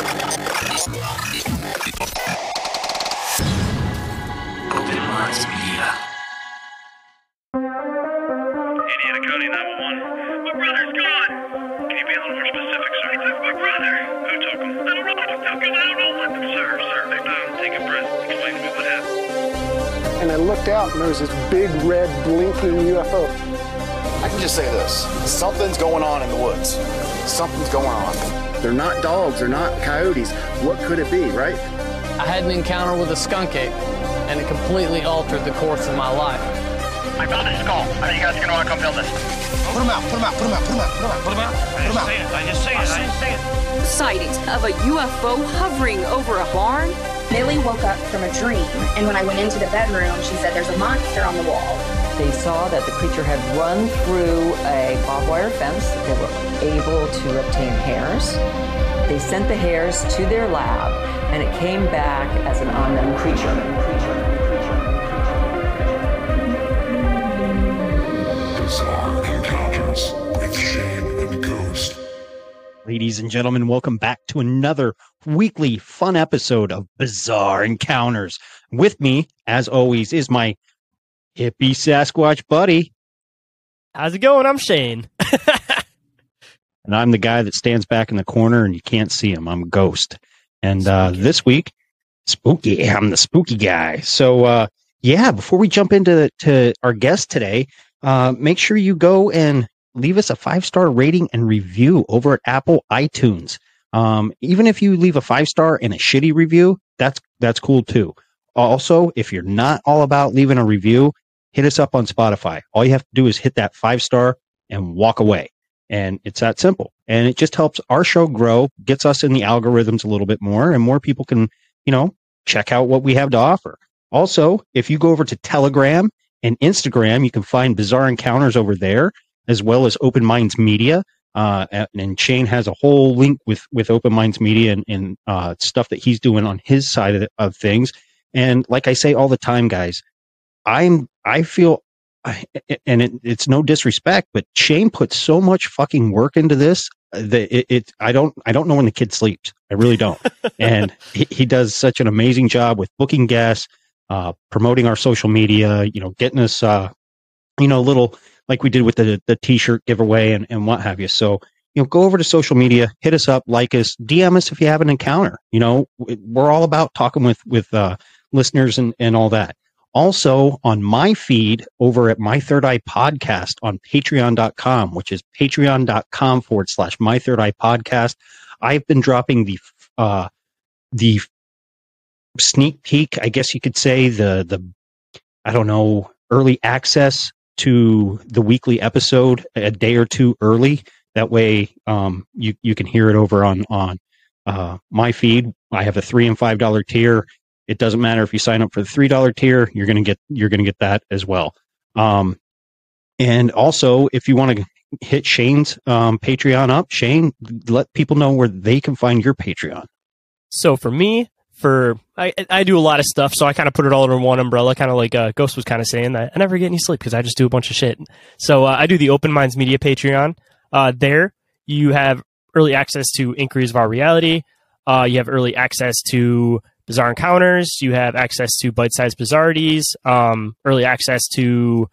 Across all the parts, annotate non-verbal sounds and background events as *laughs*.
Open Minds Media. Indiana County 911. My brother's gone. Can you be a little more specific, sir? My brother. Who took him? I don't know who took him. I don't know what. Sir, sir, take time. Take a breath. Explain to me what happened. and I looked out and there was this big red blinking UFO. I can just say this something's going on in the woods. Something's going on. They're not dogs, they're not coyotes. What could it be, right? I had an encounter with a skunk ape, and it completely altered the course of my life. My brother's gone. Are you guys gonna want to come film this? Put him out, put him out, put him out, put him out, put him out. Put him out. I Put didn't out. say it. I just say it. I didn't say it. sightings of a UFO hovering over a barn. Millie woke up from a dream, and when I went into the bedroom, she said, There's a monster on the wall. They saw that the creature had run through a barbed wire fence. They were able to obtain hairs. They sent the hairs to their lab, and it came back as an unknown creature. Bizarre Encounters with Shayn and Ghost. Ladies and gentlemen, welcome back to another weekly fun episode of Bizarre Encounters. With me, as always, is my hippie Sasquatch buddy, How's it going? I'm Shayn. *laughs* and I'm the guy that stands back in the corner and you can't see him. I'm a ghost. And uh, this week, spooky. *laughs* I'm the spooky guy. So, uh, yeah, before we jump into to our guest today, uh, make sure you go and leave us a five star rating and review over at Apple iTunes. Um, even if you leave a five star and a shitty review, that's that's cool too. Also, if you're not all about leaving a review, hit us up on Spotify. All you have to do is hit that five star and walk away. And it's that simple. And it just helps our show grow, gets us in the algorithms a little bit more, and more people can, you know, check out what we have to offer. Also, if you go over to Telegram and Instagram, you can find Bizarre Encounters over there, as well as Open Minds Media. Uh, and- Shayn has a whole link with, with Open Minds Media and, and uh, stuff that he's doing on his side of, the, of things. And like I say all the time, guys, I'm I feel, I- and it, it's no disrespect, but Shayn puts so much fucking work into this that it, it I don't I don't know when the kid sleeps. I really don't. *laughs* and he, he does such an amazing job with booking guests, uh, promoting our social media, you know, getting us, uh, you know, a little like we did with the the t-shirt giveaway and and what have you. So you know, go over to social media, hit us up, like us, DM us if you have an encounter. You know, we're all about talking with with uh, listeners and and all that. Also on my feed over at my third eye podcast on patreon.com, which is patreon.com forward slash my third eye podcast. I've been dropping the, uh, the sneak peek, I guess you could say the, the, I don't know, early access to the weekly episode a day or two early. That way, um, you, you can hear it over on, on, uh, my feed. I have a three and five dollar tier it doesn't matter if you sign up for the three dollar tier you're going to get you're going to get that as well um and also if you want to hit Shayn's um patreon up Shayn let people know where they can find your patreon So for me, for I, I do a lot of stuff, so I kind of put it all under one umbrella, kind of like uh, Ghost was kind of saying that I never get any sleep because I just do a bunch of shit. So uh, I do the Open Minds Media Patreon. Uh, there you have early access to Inquiries of Our Reality. Uh, you have early access to Bizarre Encounters. You have access to Bite Sized Bizarrities. Um, early access to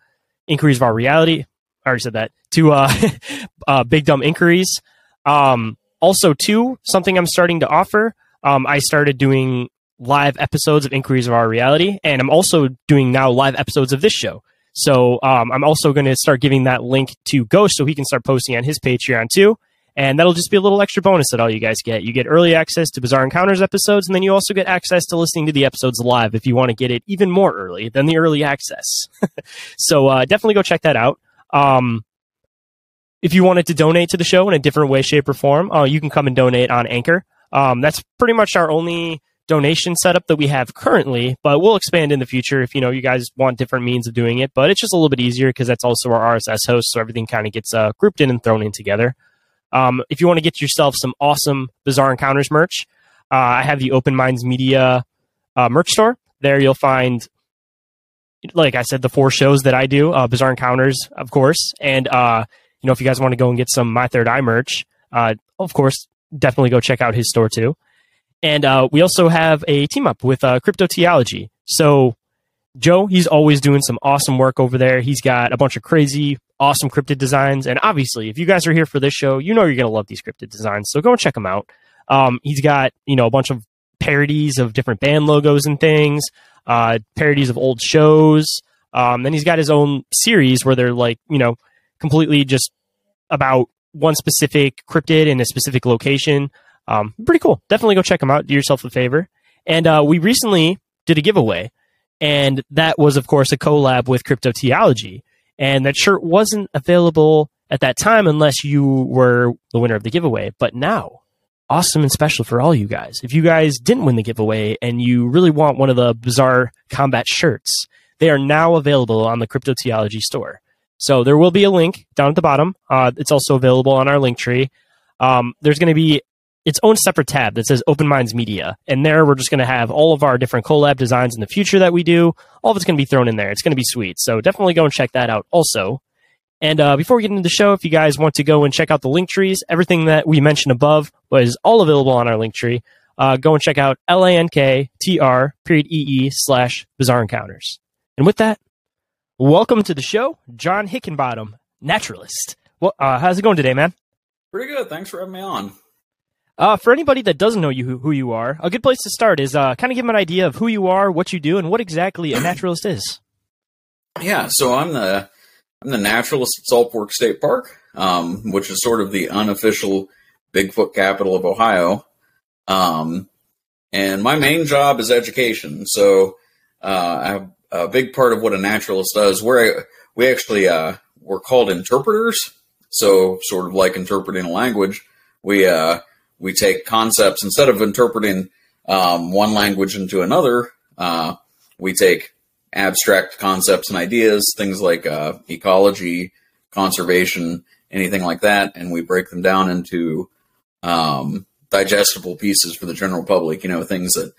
Inquiries of Our Reality. I already said that. To uh, *laughs* uh, Big Dumb Inquiries. Um, also, too, something I'm starting to offer. Um, I started doing live episodes of Inquiries of Our Reality, and I'm also doing now live episodes of this show. So um, I'm also going to start giving that link to Ghost so he can start posting on his Patreon too. And that'll just be a little extra bonus that all you guys get. You get early access to Bizarre Encounters episodes, and then you also get access to listening to the episodes live if you want to get it even more early than the early access. *laughs* so uh, definitely go check that out. Um, if you wanted to donate to the show in a different way, shape, or form, uh, you can come and donate on Anchor. Um, that's pretty much our only donation setup that we have currently, but we'll expand in the future if you know you guys want different means of doing it. But it's just a little bit easier because that's also our RSS host, so everything kind of gets uh, grouped in and thrown in together. Um, if you want to get yourself some awesome Bizarre Encounters merch, uh, I have the Open Minds Media uh, merch store. There you'll find, like I said, the four shows that I do, uh, Bizarre Encounters, of course, and uh, you know if you guys want to go and get some My Third Eye merch, uh, of course, definitely go check out his store too. And uh, we also have a team up with uh, Cryptoteeology. So Joe, he's always doing some awesome work over there. He's got a bunch of crazy, awesome cryptid designs. And obviously, if you guys are here for this show, you know you're going to love these cryptid designs. So go and check them out. Um, he's got, you know, a bunch of parodies of different band logos and things, uh, parodies of old shows. Um, then he's got his own series where they're like, you know, completely just about one specific cryptid in a specific location. Um, pretty cool. Definitely go check them out. Do yourself a favor. And uh, we recently did a giveaway, and that was, of course, a collab with Cryptoteeology. And that shirt wasn't available at that time unless you were the winner of the giveaway. But now, awesome and special for all you guys. If you guys didn't win the giveaway and you really want one of the bizarre combat shirts, they are now available on the Cryptoteeology store. So there will be a link down at the bottom. Uh, it's also available on our link tree. Um, there's going to be its own separate tab that says Open Minds Media. And there we're just going to have all of our different collab designs in the future that we do. All of it's going to be thrown in there. It's going to be sweet. So definitely go and check that out also. And uh, before we get into the show, if you guys want to go and check out the link trees, everything that we mentioned above was all available on our link tree. Uh, go and check out L-A-N-K-T-R period E-E slash bizarre encounters. And with that, welcome to the show, John Hickenbottom, naturalist. Well, uh, how's it going today, man? Pretty good. Thanks for having me on. Uh, for anybody that doesn't know you who, who you are, a good place to start is uh, kind of give them an idea of who you are, what you do, and what exactly a naturalist is. Yeah, so I'm the I'm the naturalist at Salt Fork State Park, um, which is sort of the unofficial Bigfoot capital of Ohio. Um, and my main job is education. So uh, a big part of what a naturalist does, we're we actually uh, we're called interpreters. So sort of like interpreting a language, we uh, we take concepts instead of interpreting um, one language into another. Uh, we take abstract concepts and ideas, things like uh, ecology, conservation, anything like that, and we break them down into um, digestible pieces for the general public. You know, things that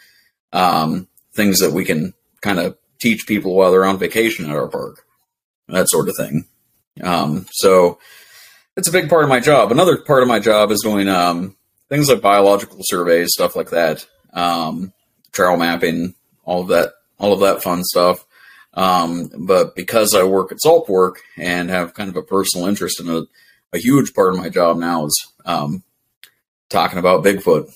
um, things that we can kind of teach people while they're on vacation at our park, that sort of thing. Um, so it's a big part of my job. Another part of my job is doing um, things like biological surveys, stuff like that, um, trail mapping, all of that, all of that fun stuff. Um, but because I work at Salt Fork and have kind of a personal interest in it, a huge part of my job now is um, talking about Bigfoot.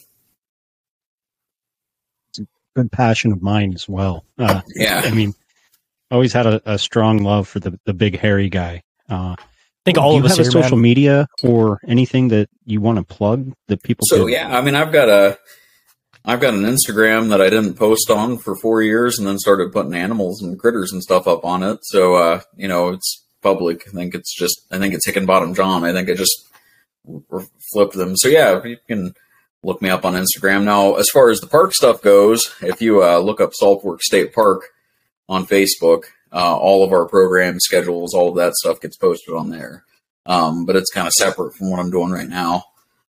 It's a good passion of mine as well. Uh, yeah, I mean, always had a, a, strong love for the the big hairy guy. Uh, think all do of you us have a social man. media or anything that you want to plug that people. So could- yeah, I mean, I've got a, I've got an Instagram that I didn't post on for four years, and then started putting animals and critters and stuff up on it. So uh, you know, it's public. I think it's just, I think it's Hickenbottom John. I think I just r- flipped them. So yeah, you can look me up on Instagram. Now, as far as the park stuff goes, if you uh, look up Salt Fork State Park on Facebook, uh, all of our program schedules, all of that stuff gets posted on there. Um, but it's kind of separate from what I'm doing right now.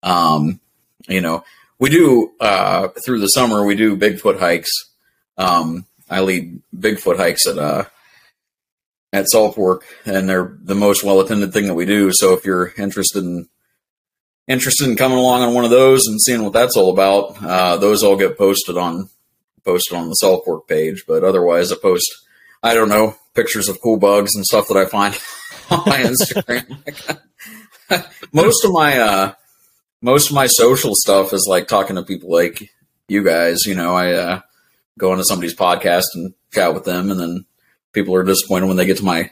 Um, you know, we do uh, through the summer we do Bigfoot hikes. Um, I lead Bigfoot hikes at uh, at Salt Fork, and they're the most well attended thing that we do. So if you're interested in interested in coming along on one of those and seeing what that's all about, uh, those all get posted on posted on the Salt Fork page. But otherwise, I post I don't know pictures of cool bugs and stuff that I find *laughs* on my Instagram. *laughs* most of my uh, most of my social stuff is like talking to people like you guys. You know, I uh, go into somebody's podcast and chat with them, and then people are disappointed when they get to my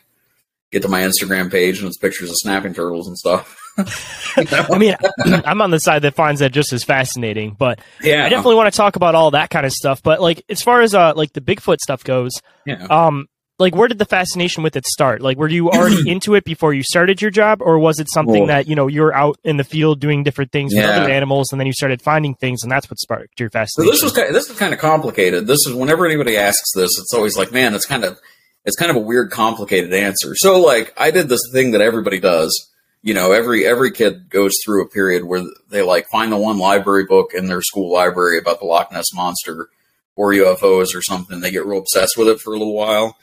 get to my Instagram page and it's pictures of snapping turtles and stuff. I mean, *clears throat* I'm on the side that finds that just as fascinating, but Yeah. I definitely want to talk about all that kind of stuff. But like, as far as uh, like the Bigfoot stuff goes, Yeah. um, like where did the fascination with it start? Like, were you already *clears throat* into it before you started your job, or was it something that you know you're out in the field doing different things with other animals, and then you started finding things, and that's what sparked your So fascination? this was kind this is kind of complicated. This is whenever anybody asks this, it's always like, man, it's kind of it's kind of a weird, complicated answer. So like, I did this thing that everybody does. You know, every every kid goes through a period where they like find the one library book in their school library about the Loch Ness monster or UFOs or something. They get real obsessed with it for a little while,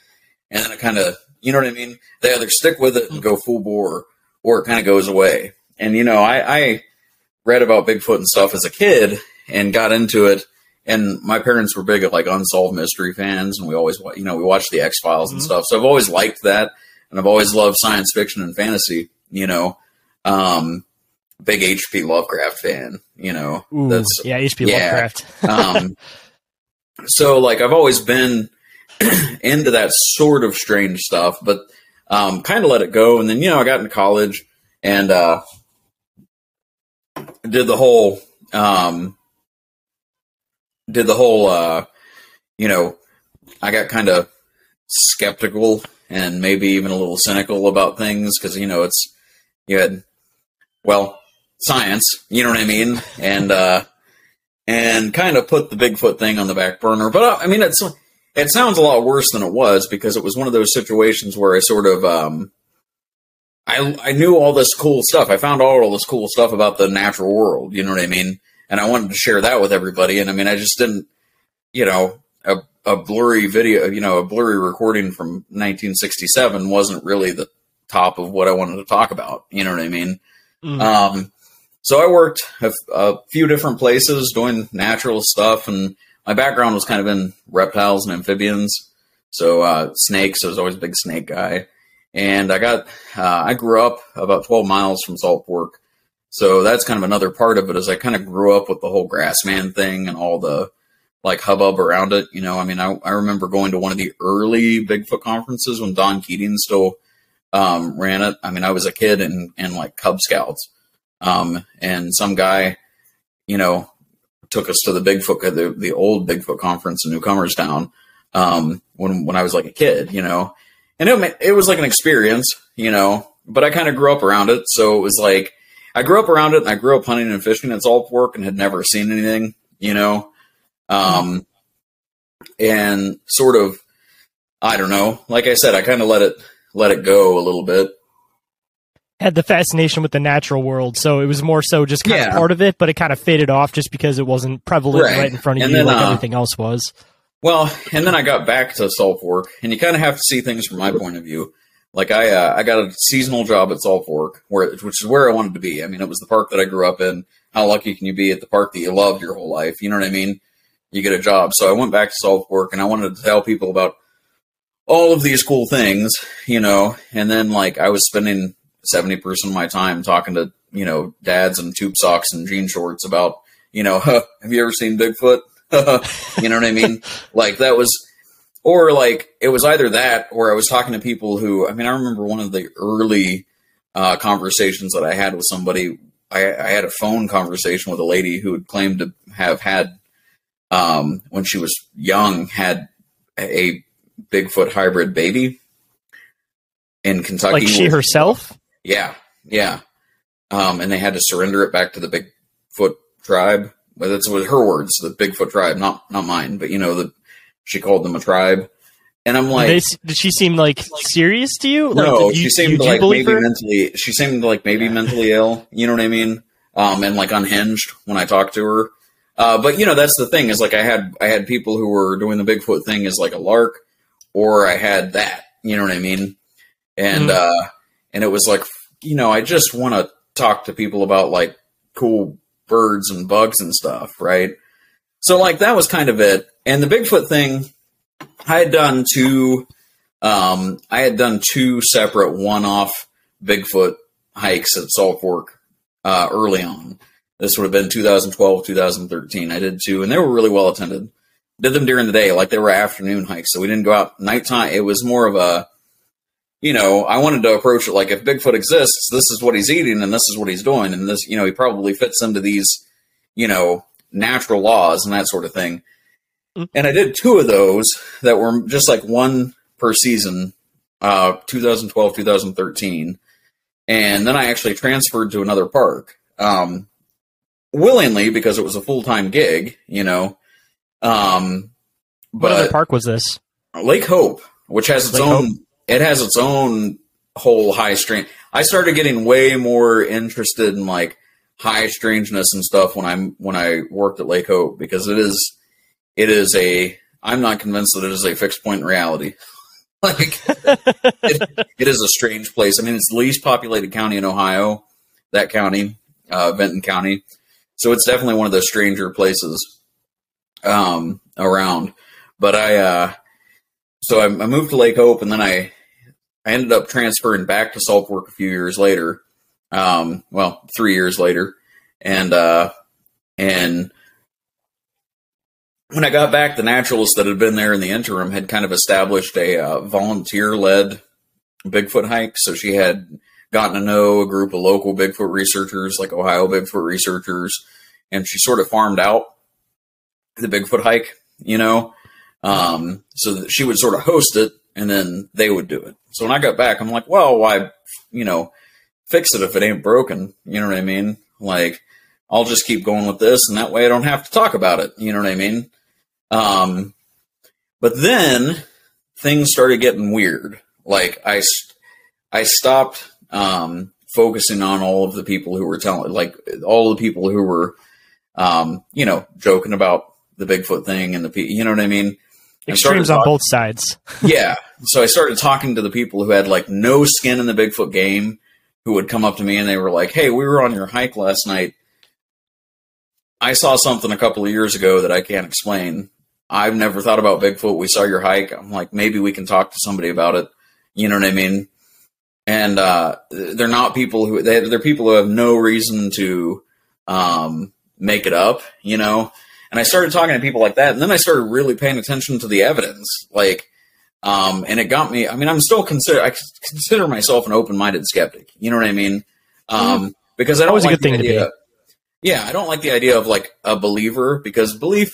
and then it kind of, you know what I mean? They either stick with it and go full bore, or it kind of goes away. And you know, I, I read about Bigfoot and stuff as a kid, and got into it. And my parents were big at like unsolved mystery fans, and we always you know we watched the X Files and Mhm. stuff. So I've always liked that, and I've always loved science fiction and fantasy. You know, um, big H.P. Lovecraft fan. You know, Ooh, that's yeah, H.P. yeah. Lovecraft. *laughs* um, so like I've always been *clears throat* into that sort of strange stuff, but um, kind of let it go. And then you know I got into college and uh, did the whole um, did the whole uh, you know I got kind of skeptical and maybe even a little cynical about things because you know it's you had well science you know what I mean and uh, and kind of put the Bigfoot thing on the back burner. But uh, I mean, it's it sounds a lot worse than it was because it was one of those situations where I sort of um, I I knew all this cool stuff. I found all this cool stuff about the natural world. You know what I mean? And I wanted to share that with everybody. And I mean, I just didn't, you know, a a blurry video, you know, a blurry recording from 1967 wasn't really the top of what I wanted to talk about. You know what I mean? Mm. Um, so I worked a, a few different places doing natural stuff, and my background was kind of in reptiles and amphibians. So uh, snakes, I was always a big snake guy, and I got uh, I grew up about 12 miles from Salt Fork, so that's kind of another part of it. Is I kind of grew up with the whole Grassman thing and all the like hubbub around it. You know, I mean, I, I remember going to one of the early Bigfoot conferences when Don Keating still um, ran it. I mean, I was a kid and and like Cub Scouts. Um, and some guy, you know, took us to the Bigfoot, the, the old Bigfoot conference in Newcomerstown, um, when, when I was like a kid, you know, and it, it was like an experience, you know, but I kind of grew up around it. So it was like, I grew up around it and I grew up hunting and fishing at Salt Fork and had never seen anything, you know, um, and sort of, I don't know, like I said, I kind of let it, let it go a little bit. Had the fascination with the natural world, so it was more so just kind Yeah. of part of it, but it kind of faded off just because it wasn't prevalent Right. right, in front of And you then, like uh, everything else was. Well, and then I got back to Salt Fork, and you kind of have to see things from my point of view. Like I, uh, I got a seasonal job at Salt Fork, where which is where I wanted to be. I mean, it was the park that I grew up in. How lucky can you be at the park that you loved your whole life? You know what I mean? You get a job. So I went back to Salt Fork, and I wanted to tell people about all of these cool things, you know. And then like I was spending seventy percent of my time talking to you know dads and tube socks and jean shorts about you know, huh, *laughs* have you ever seen Bigfoot? *laughs* you know what I mean? *laughs* Like that was, or like it was either that or I was talking to people who, I mean, I remember one of the early uh, conversations that I had with somebody. I, I had a phone conversation with a lady who had claimed to have had, um, when she was young, had a Bigfoot hybrid baby in Kentucky. Like she herself? yeah, yeah. Um, and they had to surrender it back to the Bigfoot tribe. But that's with her words, the Bigfoot tribe, not not mine. But you know, the she called them a tribe, and I'm like, Did, they did she seem like serious to you? Like, no, you, she seemed you, like maybe her? mentally. She seemed like maybe mentally *laughs* ill. You know what I mean? Um, and like unhinged when I talked to her. Uh, but you know, that's the thing is like I had I had people who were doing the Bigfoot thing as like a lark, or I had that. You know what I mean? And Mhm. uh, and it was like you know I just want to talk to people about like cool birds and bugs and stuff, right? So like that was kind of it. And the Bigfoot thing, I had done two um I had done two separate one-off Bigfoot hikes at Salt Fork uh early on. This would have been 2012, 2013. I did two and they were really well attended. Did them during the day, like they were afternoon hikes. So we didn't go out nighttime. It was more of a you know, I wanted to approach it like if Bigfoot exists, this is what he's eating and this is what he's doing, and this, you know, he probably fits into these, you know, natural laws and that sort of thing. And I did two of those that were just like one per season, uh, 2012, 2013. And then I actually transferred to another park, um, willingly because it was a full time gig, you know. Um, What other park was this? Lake Hope, which has its Lake own, Hope? it has its own whole high strange. I started getting way more interested in like high strangeness and stuff when I'm when I worked at Lake Hope because it is, it is a. I'm not convinced that it is a fixed point in reality. *laughs* like it, it is a strange place. I mean, it's the least populated county in Ohio. That county, uh, Vinton County. So it's definitely one of the stranger places um, around. But I, uh, so I, I moved to Lake Hope, and then I, I ended up transferring back to Salt Fork a few years later. Um, well, three years later, and uh, and when I got back, the naturalists that had been there in the interim had kind of established a uh, volunteer-led Bigfoot hike. So she had gotten to know a group of local Bigfoot researchers, like Ohio Bigfoot researchers, and she sort of farmed out the Bigfoot hike, you know. Um, so she would sort of host it, and then they would do it. So when I got back, I'm like, well, why, you know, fix it if it ain't broken? You know what I mean? Like, I'll just keep going with this, and that way I don't have to talk about it. You know what I mean? Um, but then things started getting weird. Like I, I stopped um, focusing on all of the people who were telling, like all the people who were, um, you know, joking about the Bigfoot thing and the, you know what I mean? Extremes on both sides. *laughs* yeah. So I started talking to the people who had like no skin in the Bigfoot game who would come up to me and they were like, Hey, we were on your hike last night. I saw something a couple of years ago that I can't explain. I've never thought about Bigfoot. We saw your hike. I'm like, maybe we can talk to somebody about it. You know what I mean? And uh, they're not people who they, they're people who have no reason to um, make it up. You know. And I started talking to people like that, and then I started really paying attention to the evidence. Like, um, and it got me. I mean, I'm still consider I consider myself an open minded skeptic. You know what I mean? Um, because I don't Always a good thing the to idea. be. Yeah, I don't like the idea of like a believer because belief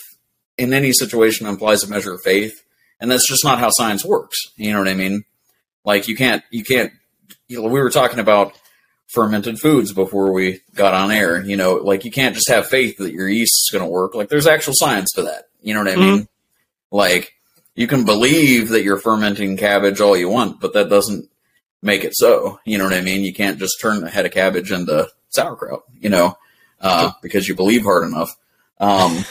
in any situation implies a measure of faith, and that's just not how science works. You know what I mean? Like you can't you can't. You know, we were talking about fermented foods before we got on air. You know, like you can't just have faith that your yeast is going to work. Like there's actual science to that. You know what I mean? Like you can believe that you're fermenting cabbage all you want, but that doesn't make it so. You know what I mean? You can't just turn a head of cabbage into sauerkraut. You know, uh, because you believe hard enough. Um,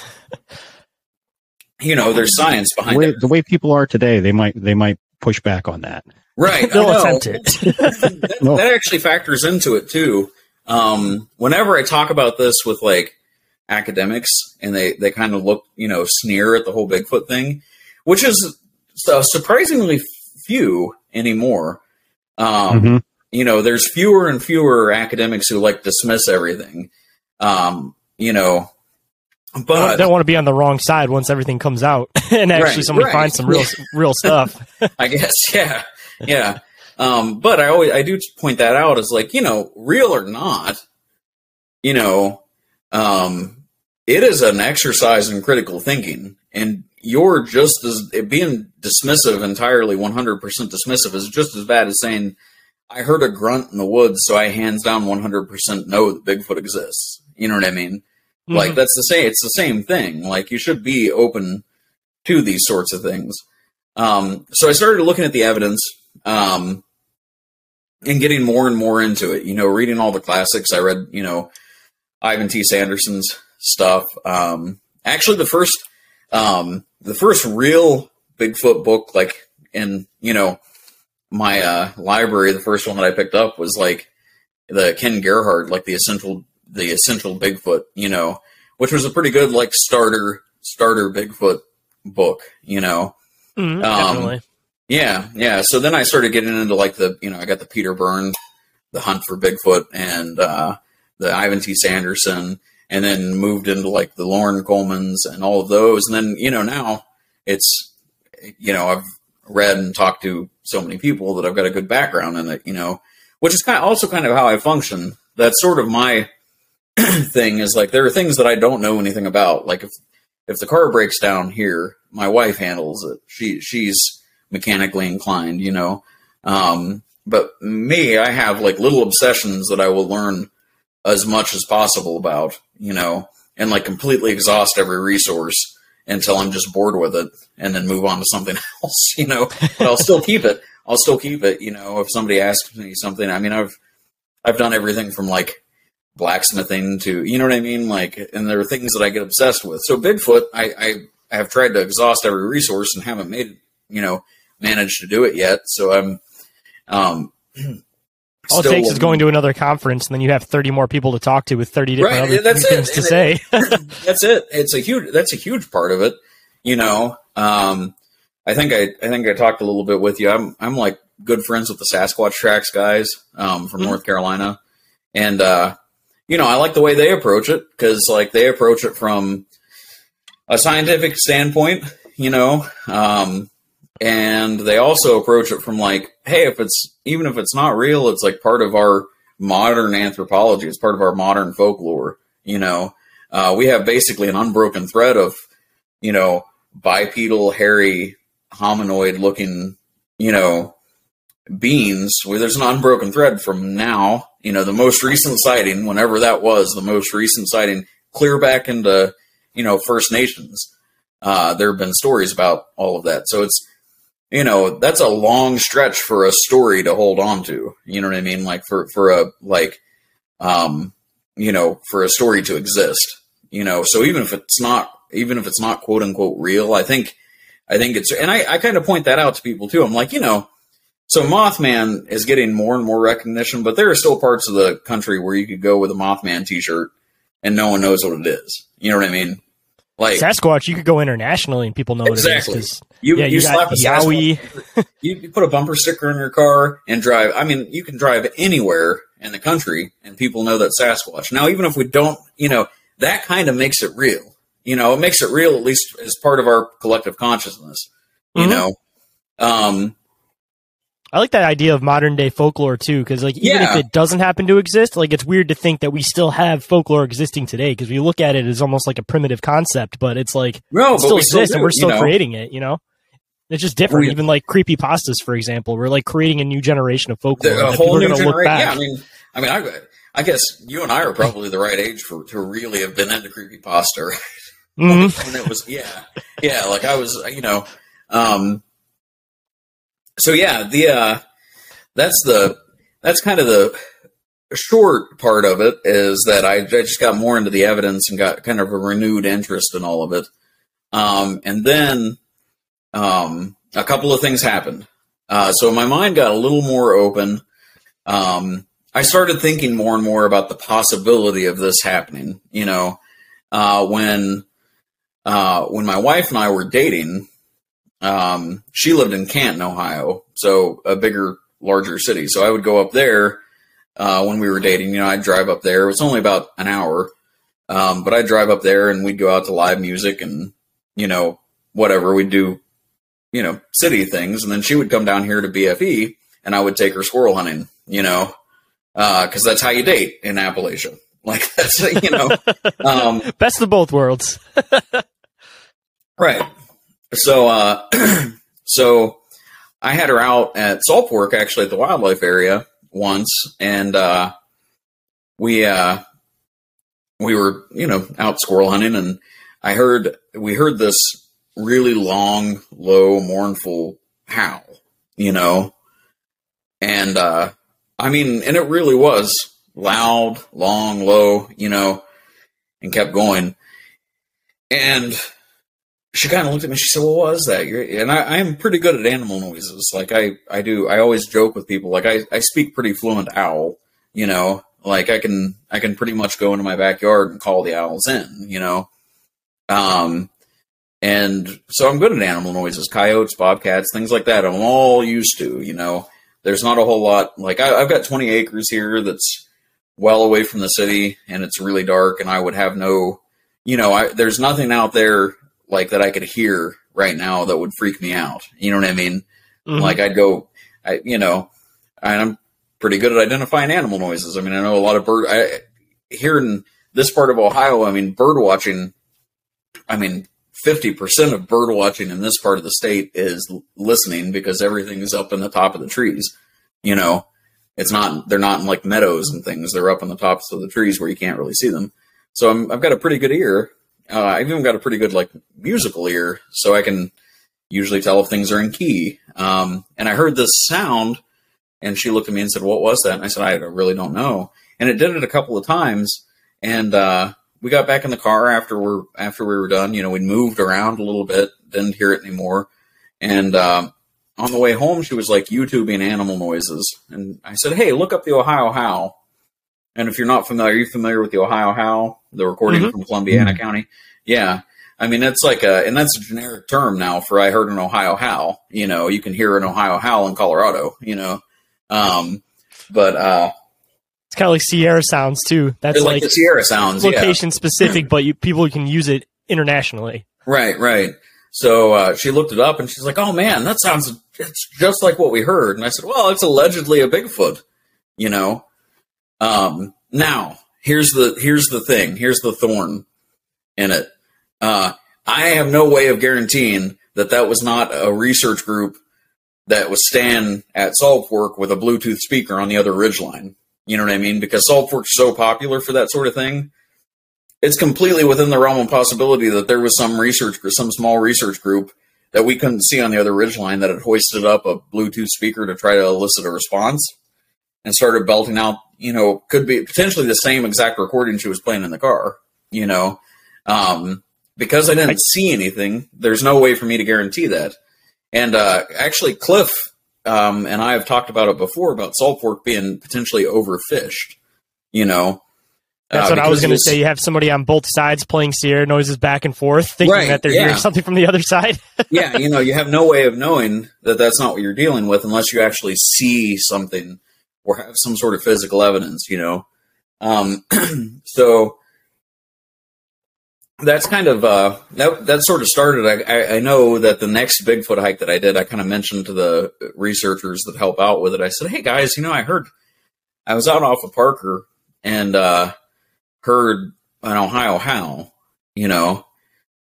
*laughs* you know, there's science The behind way, it. the way people are today, they might they might push back on that. Right. *laughs* They'll attempt it. *laughs* that, No. that actually factors into it too. Um, whenever I talk about this with like academics and they, they kind of look, you know, sneer at the whole Bigfoot thing, which is uh, surprisingly few anymore. Um, Mhm. you know, there's fewer and fewer academics who like dismiss everything. Um, you know, but I don't, don't want to be on the wrong side once everything comes out *laughs* and actually Right, somebody right. finds some real real stuff. I guess, yeah, *laughs* yeah. Um, but I always I do point that out as like you know, real or not, you know, um, it is an exercise in critical thinking, and you're just as being dismissive entirely, one hundred percent dismissive is just as bad as saying I heard a grunt in the woods, so I hands down one hundred percent know that Bigfoot exists. You know what I mean? Like Mhm. that's the same. It's the same thing. Like you should be open to these sorts of things. Um, so I started looking at the evidence um, and getting more and more into it. You know, reading all the classics. I read, you know, Ivan T. Sanderson's stuff. Um, actually, the first, um, the first real Bigfoot book, like in you know my uh, library, the first one that I picked up was like the Ken Gerhard, like the essential, the essential Bigfoot. You know, which was a pretty good like starter starter Bigfoot book. You know. Mhm, Um, definitely. Yeah, yeah. So then I started getting into like the, you know, I got the Peter Byrne, the Hunt for Bigfoot, and uh, the Ivan T. Sanderson, and then moved into like the Loren Coleman's and all of those. And then, you know, now it's, you know, I've read and talked to so many people that I've got a good background in it, you know, which is kind of also kind of how I function. That's sort of my *clears throat* thing is like there are things that I don't know anything about. Like if if the car breaks down here, my wife handles it. She she's mechanically inclined, you know. Um, but me, I have like little obsessions that I will learn as much as possible about, you know, and like completely exhaust every resource until I'm just bored with it and then move on to something *laughs* else, you know. But I'll still keep it. I'll still keep it, you know, if somebody asks me something. I mean, I've I've done everything from like blacksmithing to you know what I mean? Like and there are things that I get obsessed with. So Bigfoot, I, I have tried to exhaust every resource and haven't made you know, managed to do it yet. So I'm um All it takes is going to another conference, and then you have 30 more people to talk to with 30 different Right, other that's it. things to And say. *laughs* that's it. It's a huge. That's a huge part of it. You know, um, I think I, I think I talked a little bit with you. I'm, I'm like good friends with the Sasquatch Tracks guys um, from North Carolina, and uh, you know, I like the way they approach it because like they approach it from a scientific standpoint. You know, um, and they also approach it from like, hey, if it's even if it's not real, it's like part of our modern anthropology. It's part of our modern folklore. You know, uh, we have basically an unbroken thread of, you know, bipedal, hairy, hominoid looking, you know, beings. Where there's an unbroken thread from now. You know, the most recent sighting, whenever that was, the most recent sighting, clear back into, you know, First Nations. Uh, there have been stories about all of that. So it's, you know, that's a long stretch for a story to hold on to. You know what I mean? Like for, for a, like, um, you know, for a story to exist, you know, so even if it's not, even if it's not quote unquote real, I think, I think it's, and I, I kind of point that out to people too. I'm like, you know, so Mothman is getting more and more recognition, but there are still parts of the country where you could go with a Mothman t-shirt and no one knows what it is. You know what I mean? Like Sasquatch, you could go internationally and people know Exactly. what it is. You, yeah, you, you, slap a Yowie. Sasquatch, *laughs* you, you put a bumper sticker in your car and drive. I mean, you can drive anywhere in the country and people know that Sasquatch. Now, even if we don't, you know, that kind of makes it real. You know, it makes it real at least as part of our collective consciousness. You Mhm. know, um, I like that idea of modern day folklore too, because like even Yeah. if it doesn't happen to exist, like it's weird to think that we still have folklore existing today because we look at it as almost like a primitive concept, but it's like No, it still we still exists and we're you still know? creating it. You know, it's just different. We- even like creepy pastas, for example, we're like creating a new generation of folklore. the, a whole new generation. Yeah, I mean, I mean, I, I guess you and I are probably the right age for to really have been into creepypasta. Right? *laughs* Mhm. when it was yeah yeah like i was you know um so yeah the uh that's the that's kind of the short part of it is that I, I just got more into the evidence and got kind of a renewed interest in all of it. Um and then um a couple of things happened. Uh so my mind got a little more open. Um i started thinking more and more about the possibility of this happening you know uh when uh, when my wife and I were dating, um, she lived in Canton, Ohio, so a bigger, larger city. So I would go up there uh, when we were dating. You know, I'd drive up there. It was only about an hour, um, but I'd drive up there and we'd go out to live music and you know whatever we'd do, you know, city things. And then she would come down here to BFE, and I would take her squirrel hunting. You know, because that's how you date in Appalachia. *laughs* Like that's you know. *laughs* Um, Best of both worlds. *laughs* Right. So, uh, *clears throat* so I had her out at Salt Fork, actually at the wildlife area once, and uh, we uh, we were, you know, out squirrel hunting, and I heard we heard this really long, low, mournful howl, you know, and uh, I mean, and it really was loud, long, low, you know, and kept going, and she kind of looked at me. and She said, "What was that?" You're, and I, I am pretty good at animal noises. Like I, I do. I always joke with people. Like I, I speak pretty fluent owl. You know, like I can, I can pretty much go into my backyard and call the owls in. You know, um, and so I'm good at animal noises, coyotes, bobcats, things like that. I'm all used to. You know, there's not a whole lot. Like I, I've got 20 acres here that's well away from the city, and it's really dark, and I would have no. You know, I, there's nothing out there like that I could hear right now that would freak me out. You know what I mean? Mhm. Like I'd go, I you know, and I'm pretty good at identifying animal noises. I mean, I know a lot of bird. I here in this part of Ohio, I mean, bird watching. I mean, fifty percent of bird watching in this part of the state is listening because everything is up in the top of the trees. You know, it's not. They're not in like meadows and things. They're up on the tops of the trees where you can't really see them. So I'm, I've got a pretty good ear. Uh, I've even got a pretty good like musical ear, so I can usually tell if things are in key. Um, and I heard this sound, and she looked at me and said, "What was that?" And I said, "I really don't know." And it did it a couple of times, and uh, we got back in the car after we're after we were done. You know, we moved around a little bit, didn't hear it anymore, and um, on the way home, she was like YouTubing animal noises, and I said, "Hey, look up the Ohio Howl." And if you're not familiar, are you familiar with the Ohio Howl, the recording Mhm. from Columbiana County? Yeah, I mean it's like a, and that's a generic term now for I heard an Ohio Howl. You know, you can hear an Ohio Howl in Colorado. You know, um, but uh, It's kind of like Sierra sounds too. That's like, like, the Sierra sounds, yeah. location specific, but you people can use it internationally. Right, right. So uh, she looked it up and she's like, "Oh man, that sounds it's just like what we heard." And I said, "Well, it's allegedly a Bigfoot." You know. Um, now here's the here's the thing. Here's the thorn in it. Uh, I have no way of guaranteeing that that was not a research group that was staying at Saltfork with a Bluetooth speaker on the other ridge line. You know what I mean? Because Saltfork's so popular for that sort of thing it's completely within the realm of possibility that there was some research, some small research group that we couldn't see on the other ridgeline that had hoisted up a Bluetooth speaker to try to elicit a response and started belting out, you know, could be potentially the same exact recording she was playing in the car, you know. Um, because I didn't see anything, there's no way for me to guarantee that. And uh, actually, Cliff um, and I have talked about it before about Salt Fork being potentially overfished, you know. That's Uh, what I was going to say. You have somebody on both sides playing Sierra noises back and forth, thinking Right, that they're yeah. hearing something from the other side. *laughs* yeah, you know, you have no way of knowing that that's not what you're dealing with unless you actually see something or have some sort of physical evidence, you know. Um, *clears throat* so that's kind of uh, that that sort of started. I, I I know that the next Bigfoot hike that I did, I kind of mentioned to the researchers that help out with it. I said, "Hey guys, you know, I heard I was out off of Parker and uh, heard an Ohio howl, you know."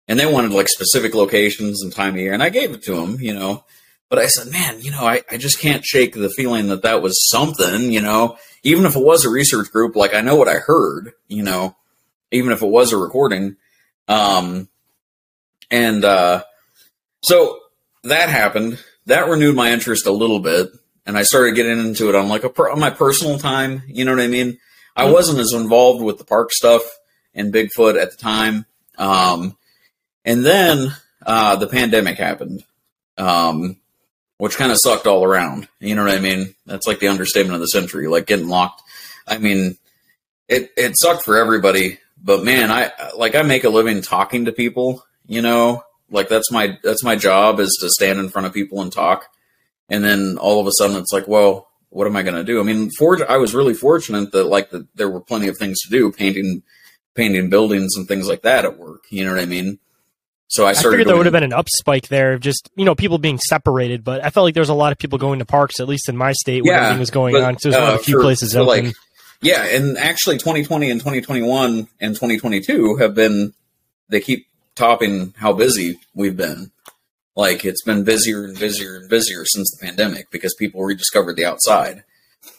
and they wanted like specific locations and time of year, and I gave it to them, you know. But I said, man, you know, I, I just can't shake the feeling that that was something, you know, even if it was a research group, like I know what I heard, you know, even if it was a recording. Um, and uh, so that happened. That renewed my interest a little bit, and I started getting into it on like a per- on my personal time. You know what I mean? I wasn't as involved with the park stuff and Bigfoot at the time. Um, and then uh, the pandemic happened, um, which kind of sucked all around. You know what I mean? That's like the understatement of the century, like getting locked. I mean, it it sucked for everybody, but man, I like I make a living talking to people. You know, like that's my that's my job is to stand in front of people and talk. And then all of a sudden, it's like, well, what am I going to do? I mean, for, I was really fortunate that like the, there were plenty of things to do, painting painting buildings and things like that at work. You know what I mean? So I I, figured there would have been an up spike there, of just you know people being separated. But I felt like there was a lot of people going to parks, at least in my state, when everything was going but, on. 'cause There's one of uh, the few for- places open. like- yeah, and actually, 2020 and 2021 and 2022 have been. They keep topping how busy we've been. Like it's been busier and busier and busier since the pandemic because people rediscovered the outside.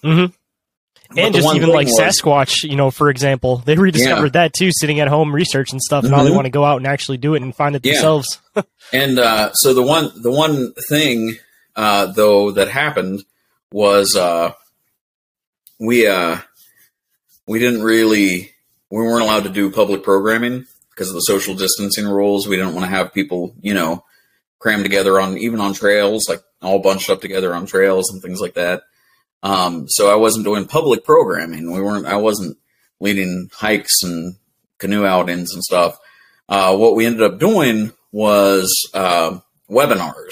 hmm But And just even like was- Sasquatch, you know, for example, they rediscovered that too, sitting at home research and stuff. Now they Mhm. want to go out and actually do it and find it Yeah. themselves. *laughs* And uh, so the one the one thing uh, though that happened was uh, we uh, we didn't really we weren't allowed to do public programming because of the social distancing rules. We didn't want to have people you know crammed together on even on trails like all bunched up together on trails and things like that. Um, so I wasn't doing public programming. We weren't. I wasn't leading hikes and canoe outings and stuff. Uh, what we ended up doing was uh, webinars,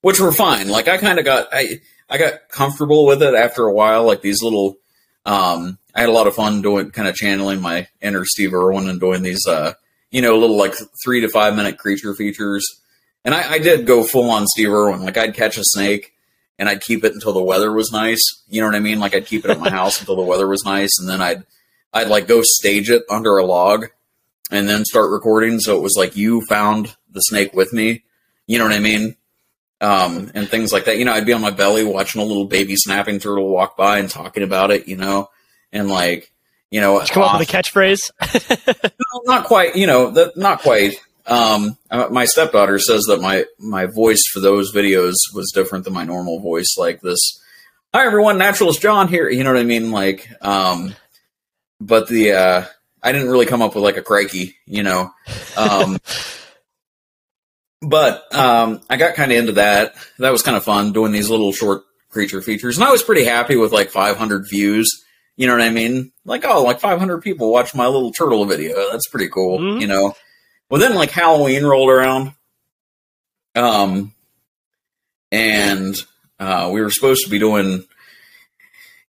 which were fine. Like I kind of got I I got comfortable with it after a while. Like these little, um, I had a lot of fun doing kind of channeling my inner Steve Irwin and doing these, uh, you know, little like three to five minute creature features. And I, I did go full on Steve Irwin. Like I'd catch a snake and I'd keep it until the weather was nice. You know what I mean? Like I'd keep it at my house until the weather was nice, and then I'd I'd like go stage it under a log and then start recording. So it was like you found the snake with me. You know what I mean? Um, and things like that. You know, I'd be on my belly watching a little baby snapping turtle walk by and talking about it. You know, and like you know, come up with a catchphrase? *laughs* no, not quite. You know, that not quite. Um, uh, my stepdaughter says that my my voice for those videos was different than my normal voice, like this. Hi everyone, naturalist John here. You know what I mean? Like, um, but the uh, I didn't really come up with like a crikey, you know. Um, *laughs* but um, I got kind of into that. That was kind of fun doing these little short creature features, and I was pretty happy with like 500 views. You know what I mean? Like, oh, like 500 people watch my little turtle video. That's pretty cool. Mhm. You know. Well, then like Halloween rolled around, um, and uh, we were supposed to be doing,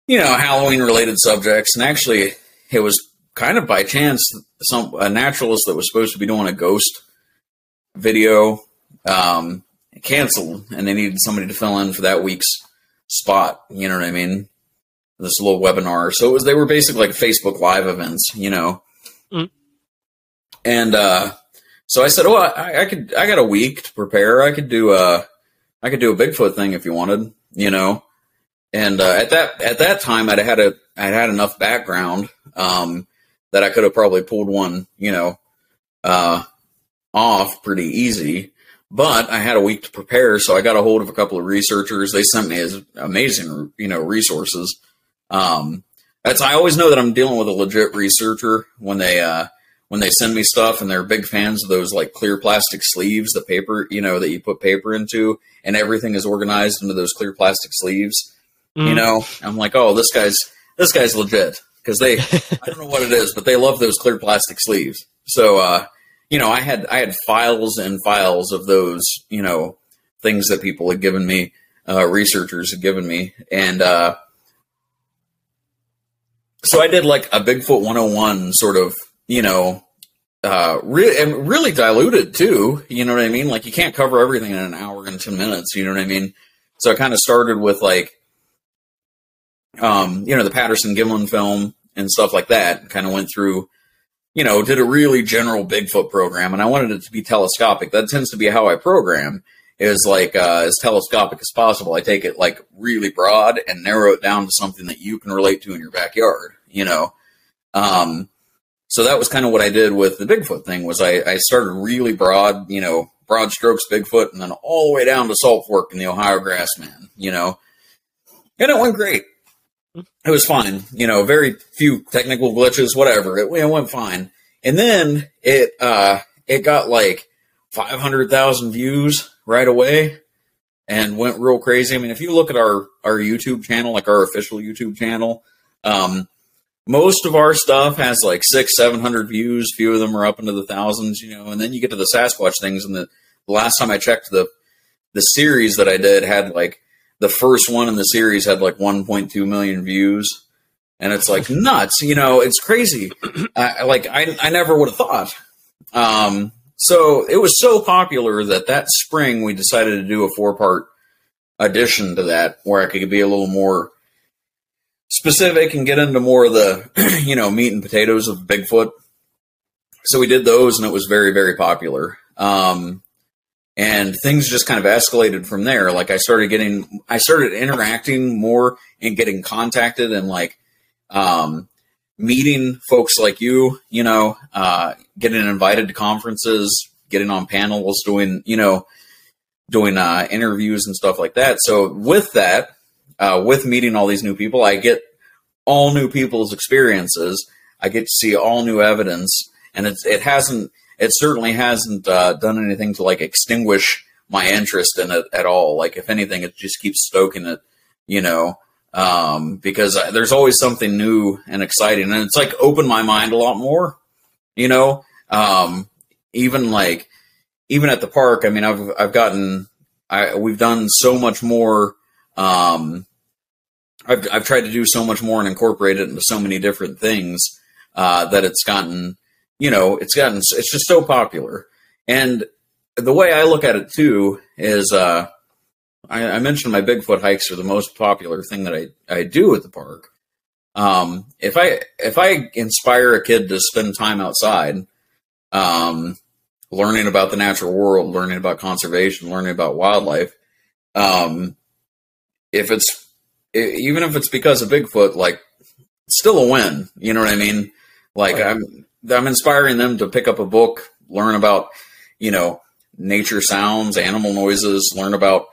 you know, Halloween related subjects, and actually, it was kind of by chance some a naturalist that was supposed to be doing a ghost video um, canceled, and they needed somebody to fill in for that week's spot. You know what I mean? This little webinar. So it was they were basically like Facebook Live events, you know. Mm. And uh, so I said, "Oh, I, I could. I got a week to prepare. I could do a, I could do a Bigfoot thing if you wanted, you know." And uh, at that at that time, I'd had a I'd had enough background um, that I could have probably pulled one, you know, uh, off pretty easy. But I had a week to prepare, so I got a hold of a couple of researchers. They sent me as amazing, you know, resources. Um, that's I always know that I'm dealing with a legit researcher when they uh, when they send me stuff, and they're big fans of those like clear plastic sleeves, the paper, you know, that you put paper into, and everything is organized into those clear plastic sleeves. You Mm. know, I'm like, oh, this guy's this guy's legit because they *laughs* I don't know what it is, but they love those clear plastic sleeves. So, uh, you know, I had I had files and files of those, you know, things that people had given me, uh, researchers had given me, and uh, so I did like a Bigfoot 101 sort of, you know, uh, re- and really diluted too. You know what I mean? Like you can't cover everything in an hour and ten minutes. You know what I mean? So I kind of started with like, um, you know, the Patterson Gimlin film and stuff like that. Kind of went through, you know, did a really general Bigfoot program, and I wanted it to be telescopic. That tends to be how I program. Is like uh, as telescopic as possible. I take it like really broad and narrow it down to something that you can relate to in your backyard. You know, um, so that was kind of what I did with the Bigfoot thing. Was I, I started really broad, you know, broad strokes Bigfoot, and then all the way down to Salt Fork and the Ohio Grassman. You know, and it went great. It was fine. You know, very few technical glitches, whatever. It, it went fine. And then it uh, it got like five hundred thousand views right away, and went real crazy. I mean, if you look at our our YouTube channel, like our official YouTube channel, um, most of our stuff has like six, seven hundred views. Few of them are up into the thousands, you know. And then you get to the Sasquatch things, and the, the last time I checked, the the series that I did had like the first one in the series had like 1.2 million views, and it's like *laughs* nuts. You know, it's crazy. I, like I I never would have thought. Um, so it was so popular that that spring we decided to do a four part addition to that, where I could be a little more specific and get into more of the *clears throat* you know meat and potatoes of Bigfoot. So we did those, and it was very very popular. Um, and things just kind of escalated from there. Like I started getting, I started interacting more and getting contacted and like um, meeting folks like you. You know, uh, getting invited to conferences, getting on panels, doing you know, doing uh, interviews and stuff like that. So with that, uh, with meeting all these new people, I get all new people's experiences. I get to see all new evidence, and it's, it hasn't, it certainly hasn't uh, done anything to like extinguish my interest in it at all. Like if anything, it just keeps stoking it, you know, um, because there's always something new and exciting, and it's like opened my mind a lot more, you know. Um, even like even at the park, I mean, I've I've gotten, I we've done so much more. Um, I've I've tried to do so much more and incorporate it into so many different things uh, that it's gotten, you know, it's gotten it's just so popular. And the way I look at it too is, uh, I, I mentioned my Bigfoot hikes are the most popular thing that I I do at the park. Um, if I if I inspire a kid to spend time outside, um, learning about the natural world, learning about conservation, learning about wildlife, um, if it's even if it's because of Bigfoot, like still a win. You know what I mean? Like I'm I'm inspiring them to pick up a book, learn about you know nature sounds, animal noises, learn about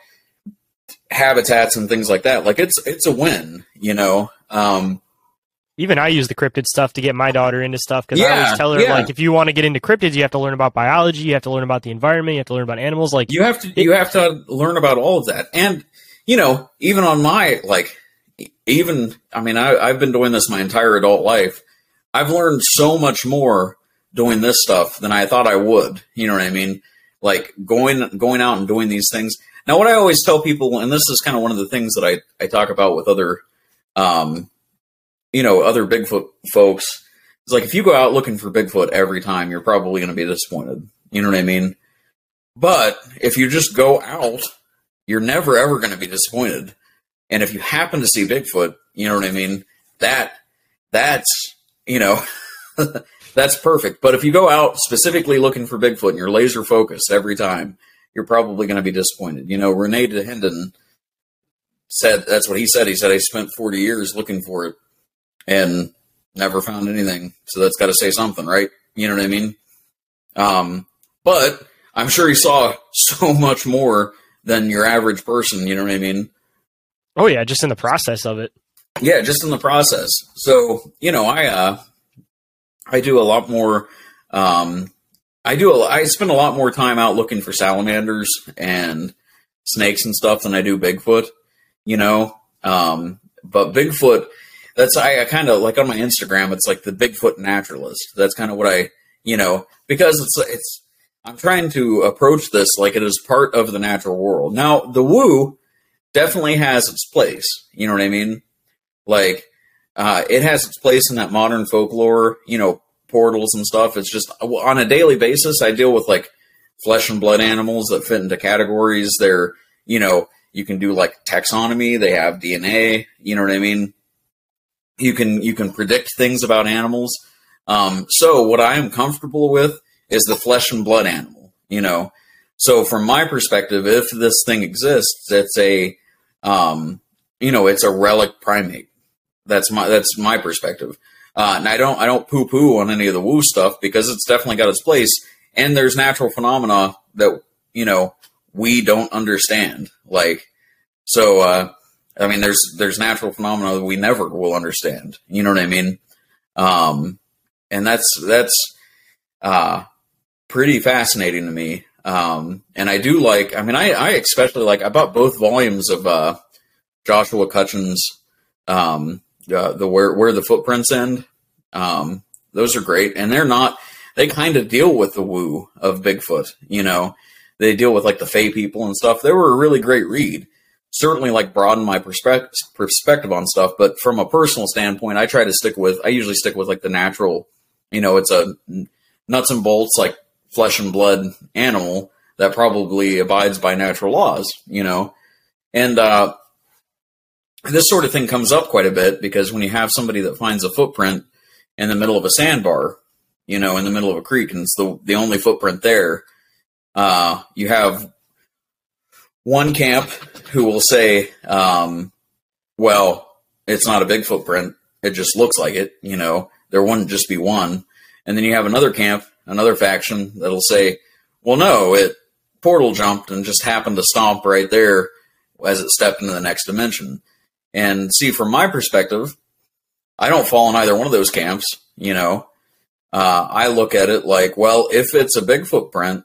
habitats and things like that. Like it's it's a win. You know. Um, even I use the cryptid stuff to get my daughter into stuff because I always tell her yeah. like if you want to get into cryptids, you have to learn about biology, you have to learn about the environment, you have to learn about animals. Like you have to you have to learn about all of that and you know even on my like even i mean I, i've been doing this my entire adult life. I've learned so much more doing this stuff than i thought i would. You know what i mean? Like going going out and doing these things. Now what i always tell people and this is kind of one of the things that i i talk about with other um you know other bigfoot folks is like if you go out looking for bigfoot every time you're probably going to be disappointed. You know what i mean? But if you just go out, you're never ever going to be disappointed. And if you happen to see Bigfoot, you know what I mean? That that's, you know, *laughs* that's perfect. But if you go out specifically looking for Bigfoot and you're laser focused every time, you're probably going to be disappointed. You know, Rene Dahinden said that's what he said. He said I spent 40 years looking for it and never found anything. So that's got to say something, right? You know what I mean? Um, but I'm sure he saw *laughs* so much more than your average person. You know what I mean? oh yeah, just in the process of it. Yeah, just in the process. So you know, I uh, I do a lot more. Um, I do. A, I spend a lot more time out looking for salamanders and snakes and stuff than I do Bigfoot. You know, um, but Bigfoot. That's I, I kind of like on my Instagram. It's like the Bigfoot naturalist. That's kind of what I, you know, because it's it's. I'm trying to approach this like it is part of the natural world. Now, the woo definitely has its place. You know what I mean? Like, uh, it has its place in that modern folklore, you know, portals and stuff. It's just on a daily basis, I deal with like flesh and blood animals that fit into categories. They're, you know, you can do like taxonomy. They have DNA. You know what I mean? You can, you can predict things about animals. Um, so what I am comfortable with is the flesh and blood animal, you know? So from my perspective, if this thing exists, it's a, um, you know, it's a relic primate. That's my, that's my perspective. Uh, and I don't, I don't poo poo on any of the woo stuff because it's definitely got its place. And there's natural phenomena that, you know, we don't understand. Like, so, uh, I mean, there's, there's natural phenomena that we never will understand. You know what I mean? Um, and that's, that's, uh, pretty fascinating to me. Um, and I do like, I mean, I, I especially like, I bought both volumes of, uh, Joshua Cutchin's, um, uh, the where, where the footprints end. Um, those are great. And they're not, they kind of deal with the woo of Bigfoot, you know, they deal with like the Fey people and stuff. They were a really great read. Certainly like broaden my perspective, perspective on stuff. But from a personal standpoint, I try to stick with, I usually stick with like the natural, you know, it's a nuts and bolts, like flesh and blood animal that probably abides by natural laws, you know? And, uh, this sort of thing comes up quite a bit because when you have somebody that finds a footprint in the middle of a sandbar, you know, in the middle of a creek, and it's the, the only footprint there, uh, you have one camp who will say, um, well, it's not a big footprint. It just looks like it, you know, there wouldn't just be one. And then you have another camp, another faction that'll say, well, no, it portal jumped and just happened to stomp right there as it stepped into the next dimension. And see, from my perspective, I don't fall in either one of those camps. You know, uh, I look at it like, well, if it's a big footprint,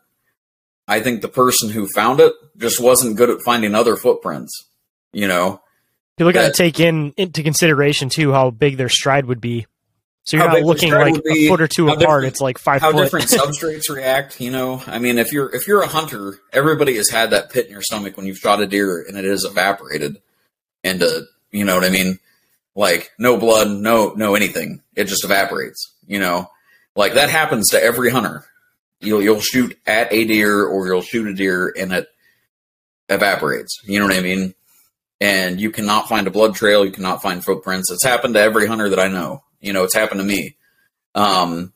I think the person who found it just wasn't good at finding other footprints. You know, People got to take in into consideration too how big their stride would be. So you're How not looking like be, a foot or two apart. It's like five how foot. different *laughs* substrates react. You know, I mean, if you're if you're a hunter, everybody has had that pit in your stomach when you've shot a deer and it is evaporated into, uh, you know what I mean? Like no blood, no no anything. It just evaporates. You know, like that happens to every hunter. You'll you'll shoot at a deer or you'll shoot a deer and it evaporates. You know what I mean? And you cannot find a blood trail. You cannot find footprints. It's happened to every hunter that I know. You know, it's happened to me. Um,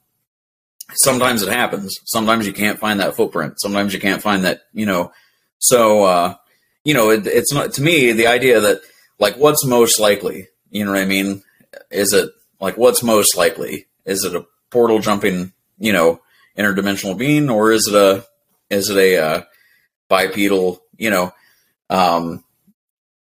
sometimes it happens. Sometimes you can't find that footprint. Sometimes you can't find that, you know. So, uh, you know, it, it's not, to me, the idea that, like, what's most likely? You know what I mean? Is it, like, what's most likely? Is it a portal jumping, you know, interdimensional being, or is it a, is it a, uh, bipedal, you know, um,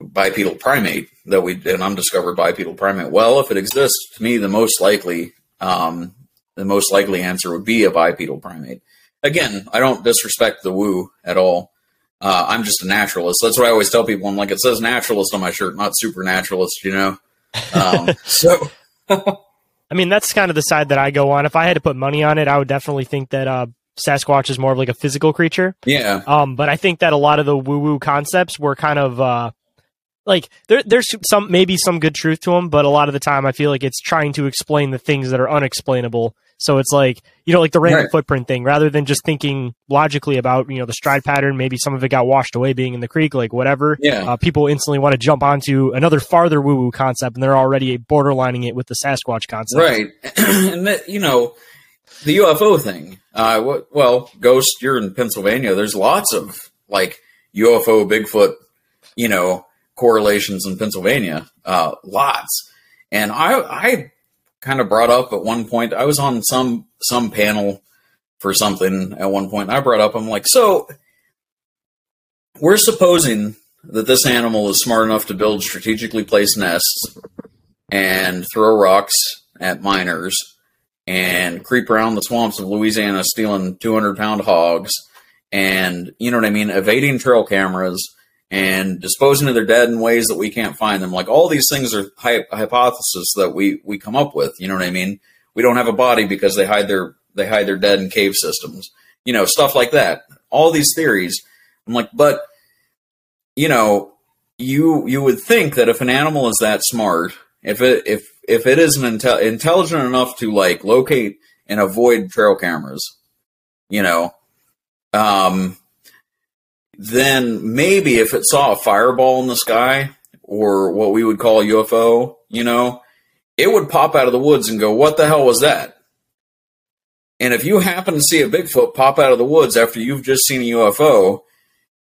bipedal primate that we did an undiscovered bipedal primate. Well, if it exists, to me, the most likely um, the most likely answer would be a bipedal primate. Again, I don't disrespect the woo at all. Uh, I'm just a naturalist. That's what I always tell people. I'm like, it says naturalist on my shirt, not supernaturalist, you know? Um, *laughs* so. I mean, that's kind of the side that I go on. If I had to put money on it, I would definitely think that uh, Sasquatch is more of like a physical creature. Yeah. Um, but I think that a lot of the woo woo concepts were kind of uh, like there, there's some maybe some good truth to them, but a lot of the time I feel like it's trying to explain the things that are unexplainable. So it's like you know, like the random Right. footprint thing, rather than just thinking logically about you know the stride pattern. Maybe some of it got washed away being in the creek, like whatever. Yeah. Uh, people instantly want to jump onto another farther woo woo concept, and they're already borderlining it with the Sasquatch concept. Right. *clears throat* and that, you know, the UFO thing. Uh, what, well, Ghost, you're in Pennsylvania. There's lots of like UFO, Bigfoot, you know, correlations in Pennsylvania. Uh, lots. And I, I kind of brought up at one point, I was on some, some panel for something at one point. I brought up, I'm like, so we're supposing that this animal is smart enough to build strategically placed nests and throw rocks at miners and creep around the swamps of Louisiana stealing 200 pound hogs and, you know what I mean, evading trail cameras and disposing of their dead in ways that we can't find them. Like all these things are hy- hypotheses that we, we come up with. You know what I mean? We don't have a body because they hide their, they hide their dead in cave systems, you know, stuff like that. All these theories. I'm like, but, you know, you, you would think that if an animal is that smart, if it, if, if it isn't intel- intelligent enough to like locate and avoid trail cameras, you know, um, then maybe if it saw a fireball in the sky or what we would call UFO, you know, it would pop out of the woods and go, "What the hell was that?" And if you happen to see a Bigfoot pop out of the woods after you've just seen a UFO,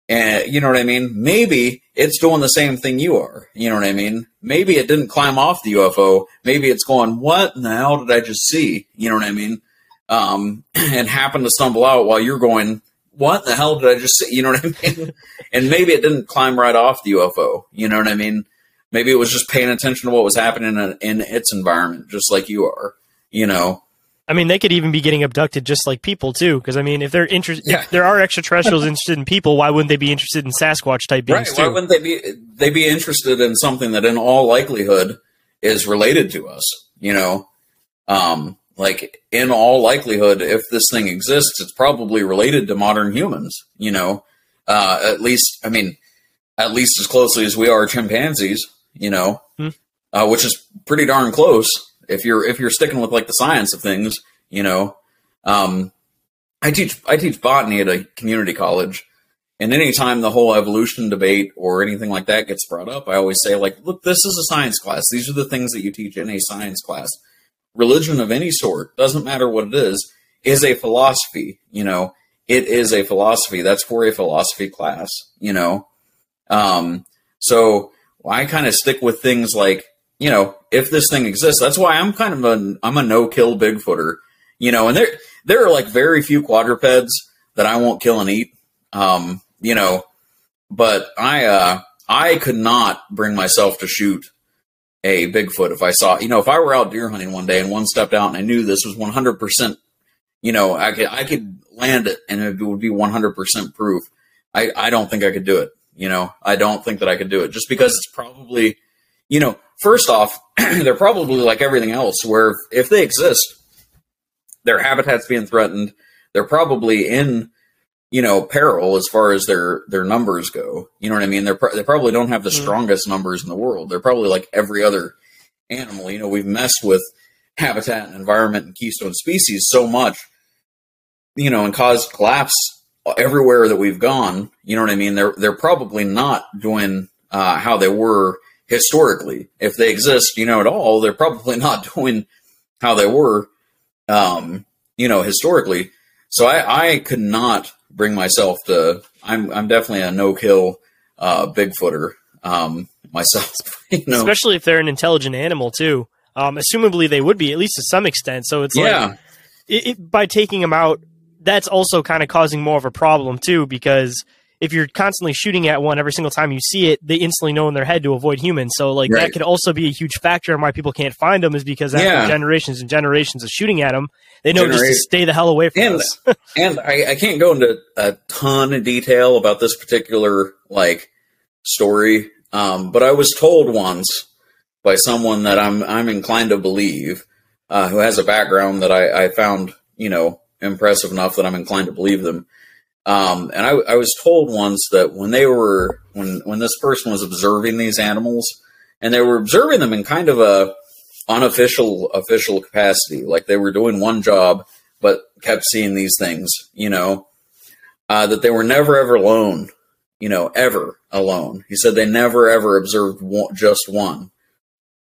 and you know what I mean, maybe it's doing the same thing you are. You know what I mean? Maybe it didn't climb off the UFO. Maybe it's going, "What in the hell did I just see?" You know what I mean? Um, *clears throat* and happened to stumble out while you're going, "What the hell did I just say? *laughs* You know what I mean? and maybe it didn't climb right off the UFO. You know what I mean? Maybe it was just paying attention to what was happening in, in its environment, just like you are. You know? I mean, they could even be getting abducted just like people too. Because I mean, if they're interested, Yeah. there are extraterrestrials *laughs* interested in people, why wouldn't they be interested in Sasquatch type beings Right? Why too? wouldn't they be? They be interested in something that, in all likelihood, is related to us. You know, um, like in all likelihood, if this thing exists, it's probably related to modern humans. You know, uh, at least, I mean, at least as closely as we are chimpanzees. You know, Hmm. uh, which is pretty darn close if you're if you're sticking with like the science of things. You know, um, I teach I teach botany at a community college. And anytime the whole evolution debate or anything like that gets brought up, I always say, like, look, this is a science class. These are the things that you teach in a science class. Religion of any sort, doesn't matter what it is, is a philosophy. You know, it is a philosophy. That's for a philosophy class, you know. Um, so I kind of stick with things like, you know, if this thing exists, that's why I'm kind of a, I'm a no kill Bigfooter, you know, and there, there are like very few quadrupeds that I won't kill and eat. Um, you know, but I, uh, I could not bring myself to shoot a Bigfoot if I saw, you know, if I were out deer hunting one day and one stepped out and I knew this was 100%, you know, I could, I could land it and it would be 100% proof. I, I don't think I could do it. You know, I don't think that I could do it just because it's probably, you know, first off, *clears throat* they're probably like everything else where if they exist, their habitat's being threatened. They're probably in, you know, peril as far as their their numbers go. You know what I mean? They're pro- they probably don't have the strongest numbers in the world. They're probably like every other animal. You know, we've messed with habitat and environment and keystone species so much, you know, and caused collapse everywhere that we've gone. You know what I mean? They're they're probably not doing uh, how they were historically. If they exist, you know, at all, they're probably *laughs* not doing how they were, um, you know, historically. So I, I could not bring myself to. I'm I'm definitely a no kill uh, Bigfooter um, *laughs* myself. You know, Especially if they're an intelligent animal too. Um, assumably they would be at least to some extent. So it's Yeah. like it, it, by taking them out, that's also kind of causing more of a problem too because if you're constantly shooting at one every single time you see it, they instantly know in their head to avoid humans. So like Right. that could also be a huge factor on why people can't find them is because after Yeah. generations and generations of shooting at them, they know just to stay the hell away from and us. *laughs* and I, I can't go into a ton of detail about this particular like story, um, but I was told once by someone that I'm I'm inclined to believe, uh, who has a background that I, I found you know impressive enough that I'm inclined to believe them. Um, and I, I was told once that when they were when when this person was observing these animals, and they were observing them in kind of a unofficial official capacity, like they were doing one job but kept seeing these things, you know, uh, that they were never ever alone, you know, ever alone. He said they never ever observed one, just one.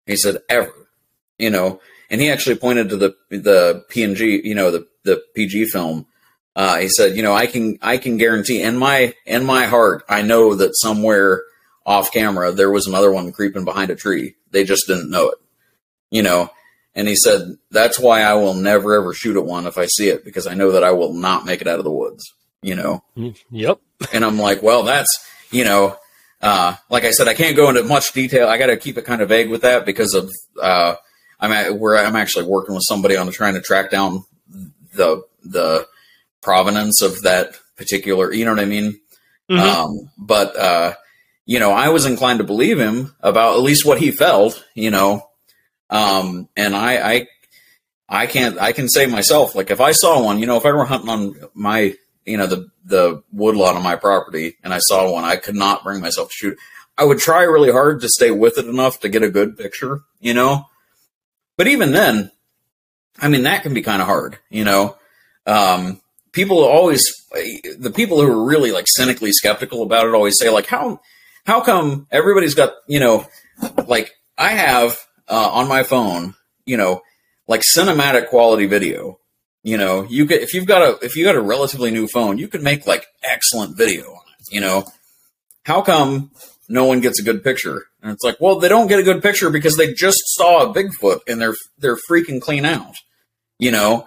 He said ever, you know, and he actually pointed to the the PNG, you know, the the PG film. Uh, he said, you know, I can I can guarantee in my in my heart, I know that somewhere off camera there was another one creeping behind a tree. They just didn't know it, you know. And he said, that's why I will never ever shoot at one if I see it because I know that I will not make it out of the woods, you know. Yep. And I'm like, well, that's, you know, uh, like I said, I can't go into much detail. I got to keep it kind of vague with that because of, uh, I'm at where I'm actually working with somebody on trying to track down the, the provenance of that particular, you know what I mean? Mhm. Um, but, uh, you know, I was inclined to believe him about at least what he felt, you know. Um, and I, I, I can't, I can say myself, like if I saw one, you know, if I were hunting on my, you know, the, the woodlot on my property and I saw one, I could not bring myself to shoot. I would try really hard to stay with it enough to get a good picture, you know. But even then, I mean, that can be kind of hard, you know. Um, people always, the people who are really like cynically skeptical about it always say, like, how, how come everybody's got, you know, like I have uh, on my phone, you know, like cinematic quality video. You know, you could if you've got a if you got a relatively new phone, you can make like excellent video on it. You know, how come no one gets a good picture? And it's like, well, they don't get a good picture because they just saw a Bigfoot and they're they're freaking clean out. You know,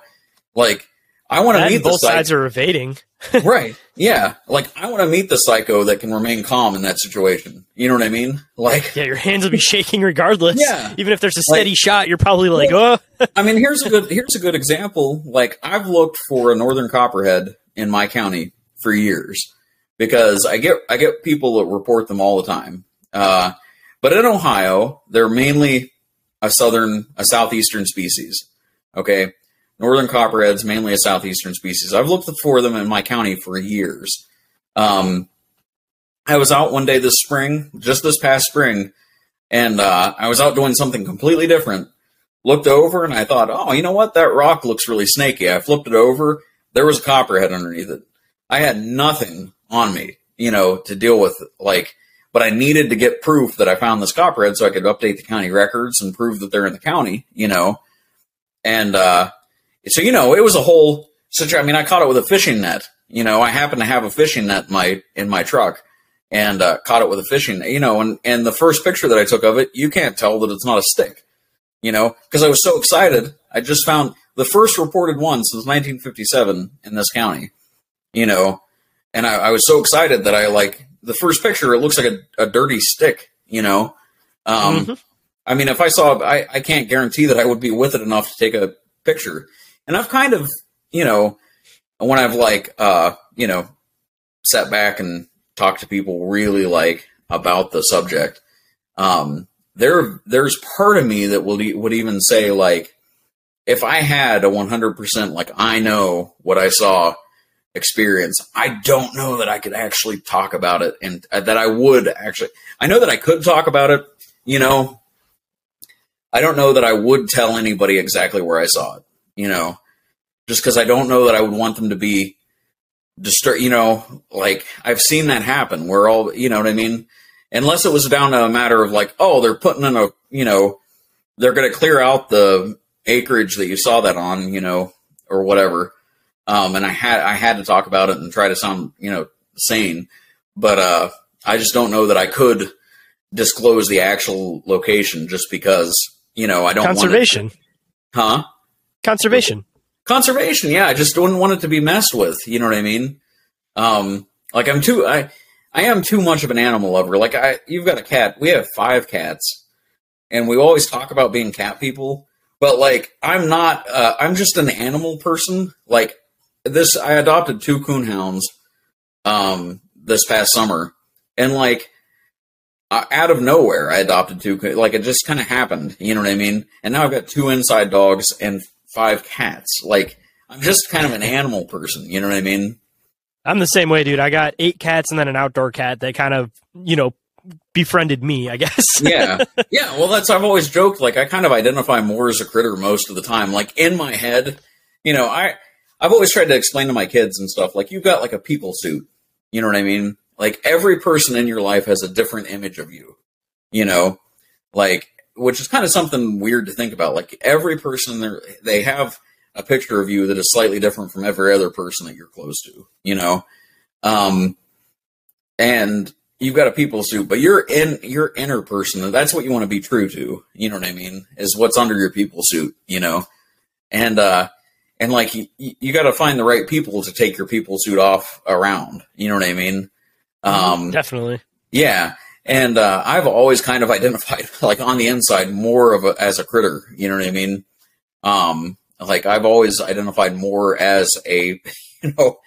like I want to meet both psych- sides are evading. *laughs* right. Yeah. Like I want to meet the psycho that can remain calm in that situation. You know what I mean? Like Yeah, your hands will be shaking regardless. Yeah. Even if there's a Like- steady shot, you're probably like, oh. *laughs* I mean, here's a good here's a good example. Like I've looked for a northern copperhead in my county for years because I get I get people that report them all the time. Uh, but in Ohio, they're mainly a southern a southeastern species. Okay, northern copperheads mainly a southeastern species. I've looked for them in my county for years. Um, I was out one day this spring, just this past spring, and uh, I was out doing something completely different looked over and I thought, oh, you know what? That rock looks really snaky. I flipped it over. There was a copperhead underneath it. I had nothing on me, you know, to deal with like, but I needed to get proof that I found this copperhead so I could update the county records and prove that they're in the county, you know. And uh, so, you know, it was a whole situation. I mean, I caught it with a fishing net. You know, I happened to have a fishing net in my in my truck and uh, caught it with a fishing, net, you know, and and the first picture that I took of it, you can't tell that it's not a stick you know, because I was so excited. I just found the first reported one since 1957 in this county, you know, and I, I was so excited that I like the first picture. It looks like a, a dirty stick, you know. Um, Mhm. I mean, if I saw, I, I can't guarantee that I would be with it enough to take a picture. And I've kind of, you know, when I've like, uh, you know, sat back and talked to people really like about the subject, um, there there's part of me that would would even say like if I had a 100% like I know what I saw experience I don't know that I could actually talk about it and uh, that I would actually I know that I could talk about it you know? I don't know that I would tell anybody exactly where I saw it you know just cuz I don't know that I would want them to be disturb you know like I've seen that happen where all you know what I mean unless it was down to a matter of like, oh, they're putting in a, you know, they're going to clear out the acreage that you saw that on, you know, or whatever. Um, and I had I had to talk about it and try to sound, you know, sane, but uh, I just don't know that I could disclose the actual location just because, you know, I don't Conservation. want it, huh? Conservation. Conservation, yeah. I just don't want it to be messed with. You know what I mean? Um, Like I'm too I I am too much of an animal lover. Like I you've got a cat. We have five cats. And we always talk about being cat people, but like I'm not uh, I'm just an animal person. Like this I adopted two coonhounds um this past summer. And like uh, out of nowhere I adopted two like it just kind of happened, you know what I mean? And now I've got two inside dogs and five cats. Like I'm just kind of an *laughs* animal person, you know what I mean? I'm the same way, dude. I got eight cats and then an outdoor cat that kind of, you know, befriended me, I guess. *laughs* yeah. Yeah. Well, that's, I've always joked, like, I kind of identify more as a critter most of the time. Like, in my head, you know, I, I've always tried to explain to my kids and stuff, like, you've got like a people suit. You know what I mean? Like, every person in your life has a different image of you, you know, like, which is kind of something weird to think about. Like, every person there, they have a picture of you that is slightly different from every other person that you're close to, you know? Um, and you've got a people suit, but you're in your inner person. That's what you want to be true to. You know what I mean? Is what's under your people suit, you know? And, uh, and like you, you got to find the right people to take your people suit off around. You know what I mean? Um, Definitely. yeah. And, uh, I've always kind of identified *laughs* like on the inside more of a, as a critter. You know what I mean? Um, like I've always identified more as a, *laughs* you know,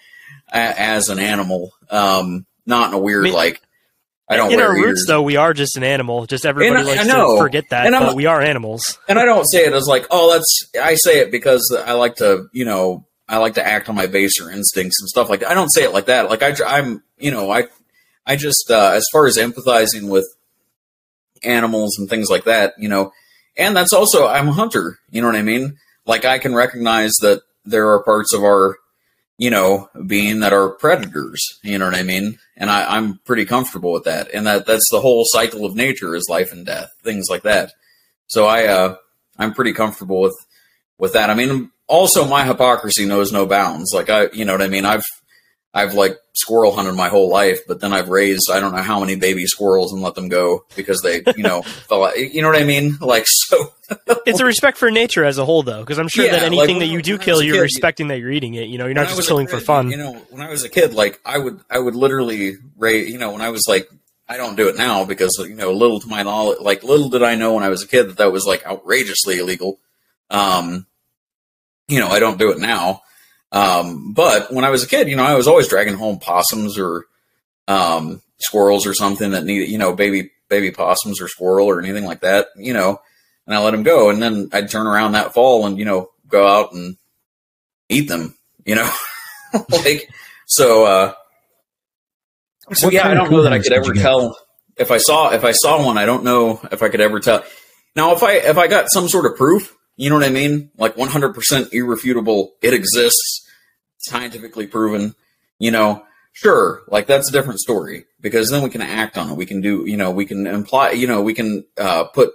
a, as an animal. Um, not in a weird, mean, like, I don't In our ears. roots, though, we are just an animal. Just everybody And I- likes I know. to forget that, And I'm- but we are animals. and I don't say it as like, oh, that's. I say it because I like to, you know, I like to act on my baser instincts and stuff like that. I don't say it like that. Like I, I'm, you know, I, I just uh, as far as empathizing with animals and things like that, you know, and that's also I'm a hunter. You know what I mean? Like I can recognize that there are parts of our, you know, being that are predators. You know what I mean? And I, I'm pretty comfortable with that. And that that's the whole cycle of nature is life and death, things like that. So I, uh, I'm pretty comfortable with with that. I mean, also my hypocrisy knows no bounds. Like I, you know what I mean? I've I've like squirrel hunted my whole life, but then I've raised I don't know how many baby squirrels and let them go because they, you know, *laughs* fell out. You know what I mean? Like so. It's a respect for nature as a whole, though, because I'm sure Yeah, that anything when- that you do kill, you're kid, respecting that you're eating it. You know, you're not just killing for fun. You know, when I was a kid, like I would, I would literally raise. You know, when I was like, I don't do it now because you know, little to my knowledge, like little did I know when I was a kid that that was like outrageously illegal. Um, you know, I don't do it now. Um, but when I was a kid, you know, I was always dragging home possums or um, squirrels or something that needed, you know, baby baby possums or squirrel or anything like that. You know, and I let them go, and then I'd turn around that fall and you know go out and eat them. You know, *laughs* like so. uh So What yeah, I don't know that I could ever tell if I saw if I saw one. I don't know if I could ever tell. Now, if I if I got some sort of proof, you know what I mean, like one hundred percent irrefutable, it exists, scientifically proven. You know, sure, like that's a different story because then we can act on it. We can do, you know, we can imply, you know, we can uh, put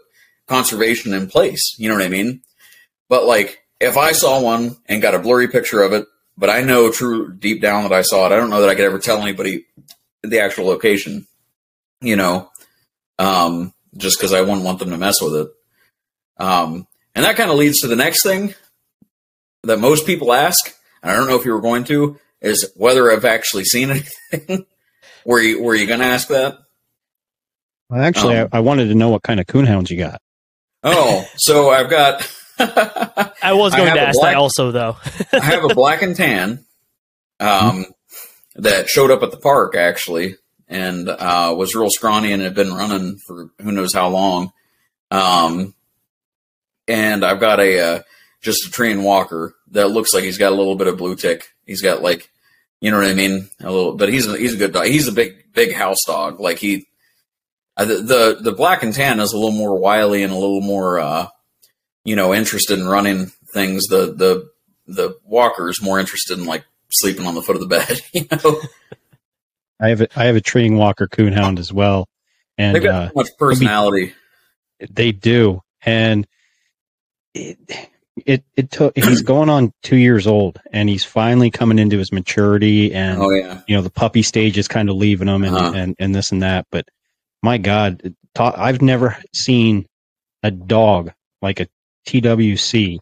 conservation in place. You know what I mean? But like, if I saw one and got a blurry picture of it, but I know true deep down that I saw it, I don't know that I could ever tell anybody the actual location. You know, um, just because I wouldn't want them to mess with it. Um, and that kind of leads to the next thing that most people ask, and I don't know if you were going to, is whether I've actually seen *laughs* anything. were you were you going to ask that? Well, actually, Um, I, I wanted to know what kind of coonhounds you got. Oh, so I've got. I was *laughs* going have to ask black- that also, though. *laughs* I have a black and tan um, that showed up at the park actually, and uh, was real scrawny and had been running for who knows how long. Um, and I've got a uh, just a trained walker that looks like he's got a little bit of blue tick. He's got like, you know what I mean, a little. But he's a, he's a good dog. He's a big big house dog. Like he, uh, the, the the black and tan is a little more wily and a little more, uh, you know, interested in running things. The the the walker is more interested in like sleeping on the foot of the bed. *laughs* You know, I have a, I have a treeing walker coonhound as well, and they've got uh, so much personality. they do, and it it it took. He's going on two years old, and he's finally coming into his maturity, and Oh yeah, you know the puppy stage is kind of leaving him, and Uh-huh. and and this and that. But my God, ta- I've never seen a dog like a TWC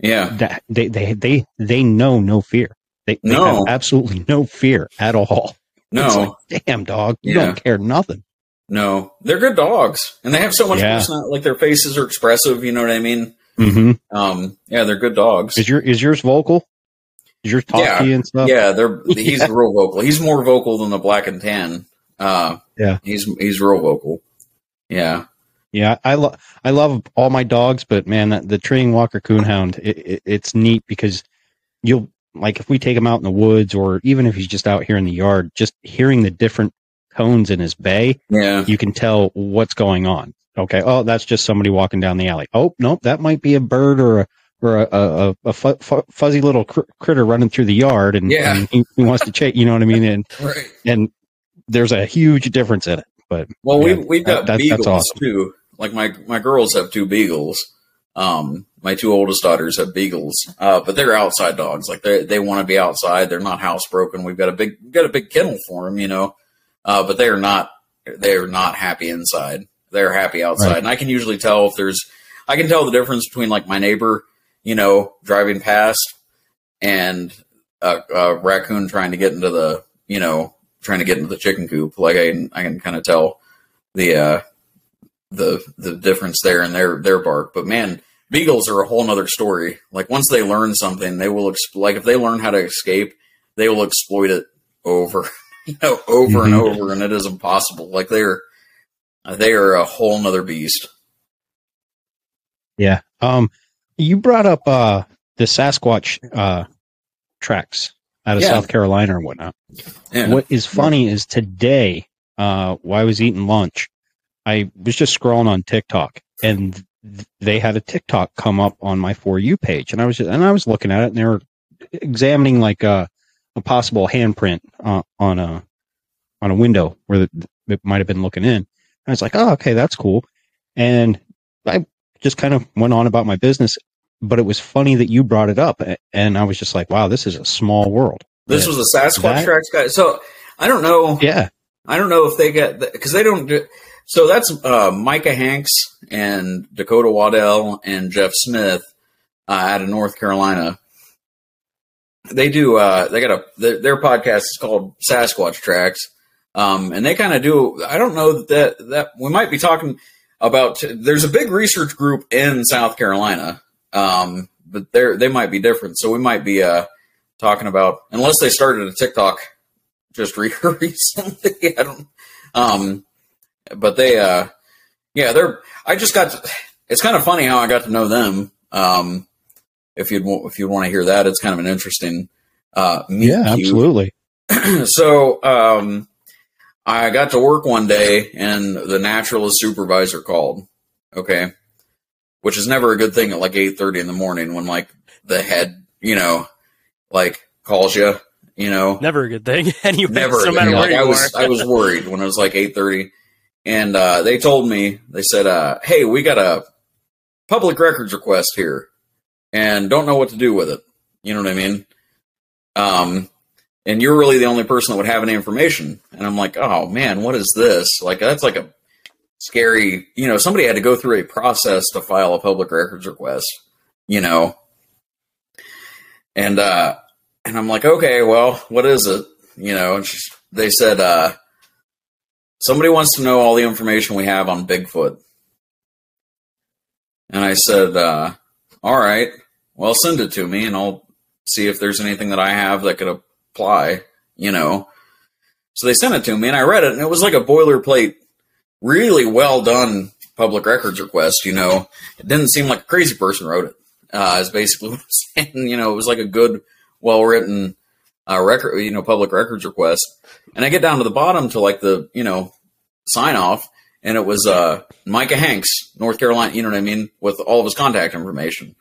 yeah. that they they they they know no fear. They, they No. have absolutely no fear at all. No. Like, damn dog, you Yeah. don't care nothing. No, they're good dogs, and they have so much Yeah. Like their faces are expressive. You know what I mean? Mm-hmm. Um, yeah, they're good dogs. Is your is yours vocal? Is yours talk yeah, and stuff? yeah, they're *laughs* he's real vocal. He's more vocal than the black and tan. Uh, Yeah. he's he's real vocal. Yeah, Yeah, I love I love all my dogs, but man, that, the Treeing Walker Coonhound, it, it, it's neat because you'll like if we take him out in the woods, or even if he's just out here in the yard, just hearing the different tones in his bay, yeah, you can tell what's going on. Okay, oh, that's just somebody walking down the alley. Oh, nope, that might be a bird or a or a, a, a fu- fuzzy little cr- critter running through the yard, and, Yeah. and he, he wants to chase. You know what I mean? And *laughs* right. and there's a huge difference in it. But Well, yeah, we we've got that- beagles awesome. too. Like my my girls have two beagles. Um, my two oldest daughters have beagles, uh, but they're outside dogs. Like they they want to be outside. They're not housebroken. We've got a big we've got a big kennel for them, you know. Uh, but they are not they are not happy inside. They're happy outside, Right. and I can usually tell if there's I can tell the difference between like my neighbor, you know, driving past and a, a raccoon trying to get into the you know trying to get into the chicken coop. Like I can I can kind of tell the uh the the difference there in their their bark. But man, beagles are a whole nother story. Like once they learn something, they will ex- like if they learn how to escape, they will exploit it over *laughs* you know over and Mhm. over, and it is impossible. Like they're they are a whole nother beast. Yeah. Um, you brought up uh the Sasquatch uh tracks out of Yeah. South Carolina or whatnot. Yeah. What is funny is today, uh, while I was eating lunch, I was just scrolling on TikTok and th- they had a TikTok come up on my for you page, and I was and I was looking at it, and they were examining like a, a possible handprint uh, on a on a window where the, it might have been looking in. I was like, oh, okay, that's cool, and I just kind of went on about my business. But it was funny that you brought it up, and I was just like, wow, this is a small world. This was a Sasquatch tracks guy. So I don't know. Yeah. I don't know if they get because they don't do. So that's uh, Micah Hanks and Dakota Waddell and Jeff Smith uh, out of North Carolina. They do. Uh, they got a their, their podcast is called Sasquatch Tracks, um, and they kind of do. I don't know that, that we might be talking about. There's a big research group in South Carolina, um, but they they might be different. So we might be uh, talking about unless they started a TikTok just re- *laughs* recently. I don't. Um, but they, uh, yeah, they're. I just got. To, it's kind of funny how I got to know them. Um, if you'd if you want to hear that, it's kind of an interesting. Uh, Yeah, absolutely. *clears throat* so um, I got to work one day, and the naturalist supervisor called. Okay, which is never a good thing at like eight thirty in the morning when like the head, you know, like calls you. You know, Never a good thing. *laughs* anyway, never. no matter like, I was. I was worried when it was like eight thirty, and uh, they told me they said, uh, "Hey, we got a public records request here, and don't know what to do with it." You know what I mean? Um, and you're really the only person that would have any information. And I'm like, "Oh man, what is this? Like that's like a scary. You know, somebody had to go through a process to file a public records request. You know." And uh, and I'm like, okay, well, what is it? You know, they said, uh, somebody wants to know all the information we have on Bigfoot. And I said, uh, all right, well, send it to me and I'll see if there's anything that I have that could apply, you know. So they sent it to me and I read it and it was like a boilerplate, really well done public records request, you know. It didn't seem like a crazy person wrote it, uh, is basically *laughs* what I'm saying. You know, it was like a good, well written uh, record, you know, public records request. And I get down to the bottom to like the, you know, sign off, and it was uh, Micah Hanks, North Carolina. You know what I mean, with all of his contact information.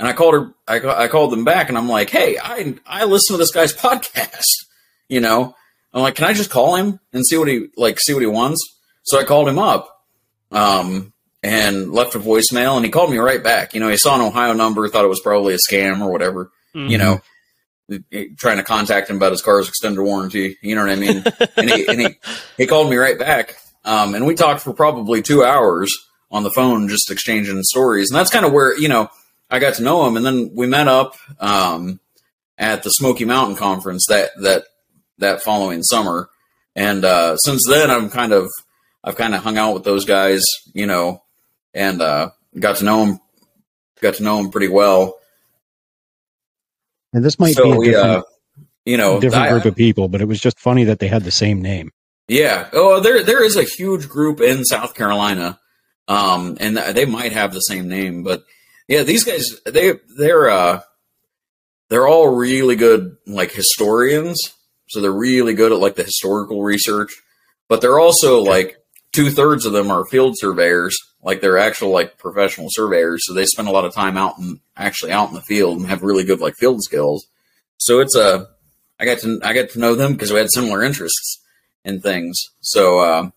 And I called her. I, I called them back, and I'm like, "Hey, I I listen to this guy's podcast. *laughs* You know, I'm like, can I just call him and see what he like, see what he wants?" So I called him up, um, and left a voicemail, and he called me right back. You know, he saw an Ohio number, thought it was probably a scam or whatever. You Mhm. know, trying to contact him about his car's extended warranty. You know what I mean? *laughs* and he and he, he called me right back, um, and we talked for probably two hours on the phone, just exchanging stories. And that's kind of where you know I got to know him. And then we met up um, at the Smoky Mountain conference that that that following summer, and uh, since then I'm kind of I've kind of hung out with those guys, you know, and uh, got to know them got to know them pretty well. And this might So be a we, different, uh, you know, different I- group of people, but it was just funny that they had the same name. Yeah. Oh, there there is a huge group in South Carolina, um, and they might have the same name, but yeah, these guys they they're uh they're all really good like historians, so they're really good at like the historical research, but they're also like two thirds of them are field surveyors, like they're actual like professional surveyors, so they spend a lot of time out and actually out in the field and have really good like field skills. So it's a I got to I got to know them because we had similar interests and things. So, um,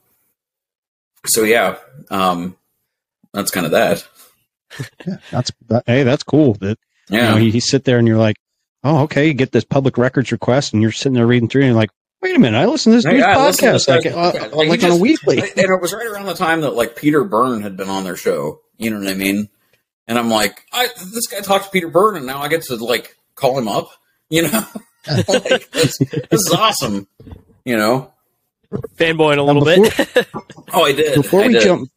so yeah, um, that's kind of that. That's that, hey, that's cool. That you know, you, you sit there and you're like, oh, okay, you get this public records request, and you're sitting there reading through, and you're like, wait a minute, I listen to this Hey, dude's yeah, podcast this like, uh, podcast. like, he on a weekly. and it was right around the time that like Peter Byrne had been on their show. You know what I mean? And I'm like, I, this guy talked to Peter Byrne, and now I get to like call him up. *laughs* You know, like, this, this is awesome. You know, fanboying a little bit. *laughs* oh, I did. Before I we did. jump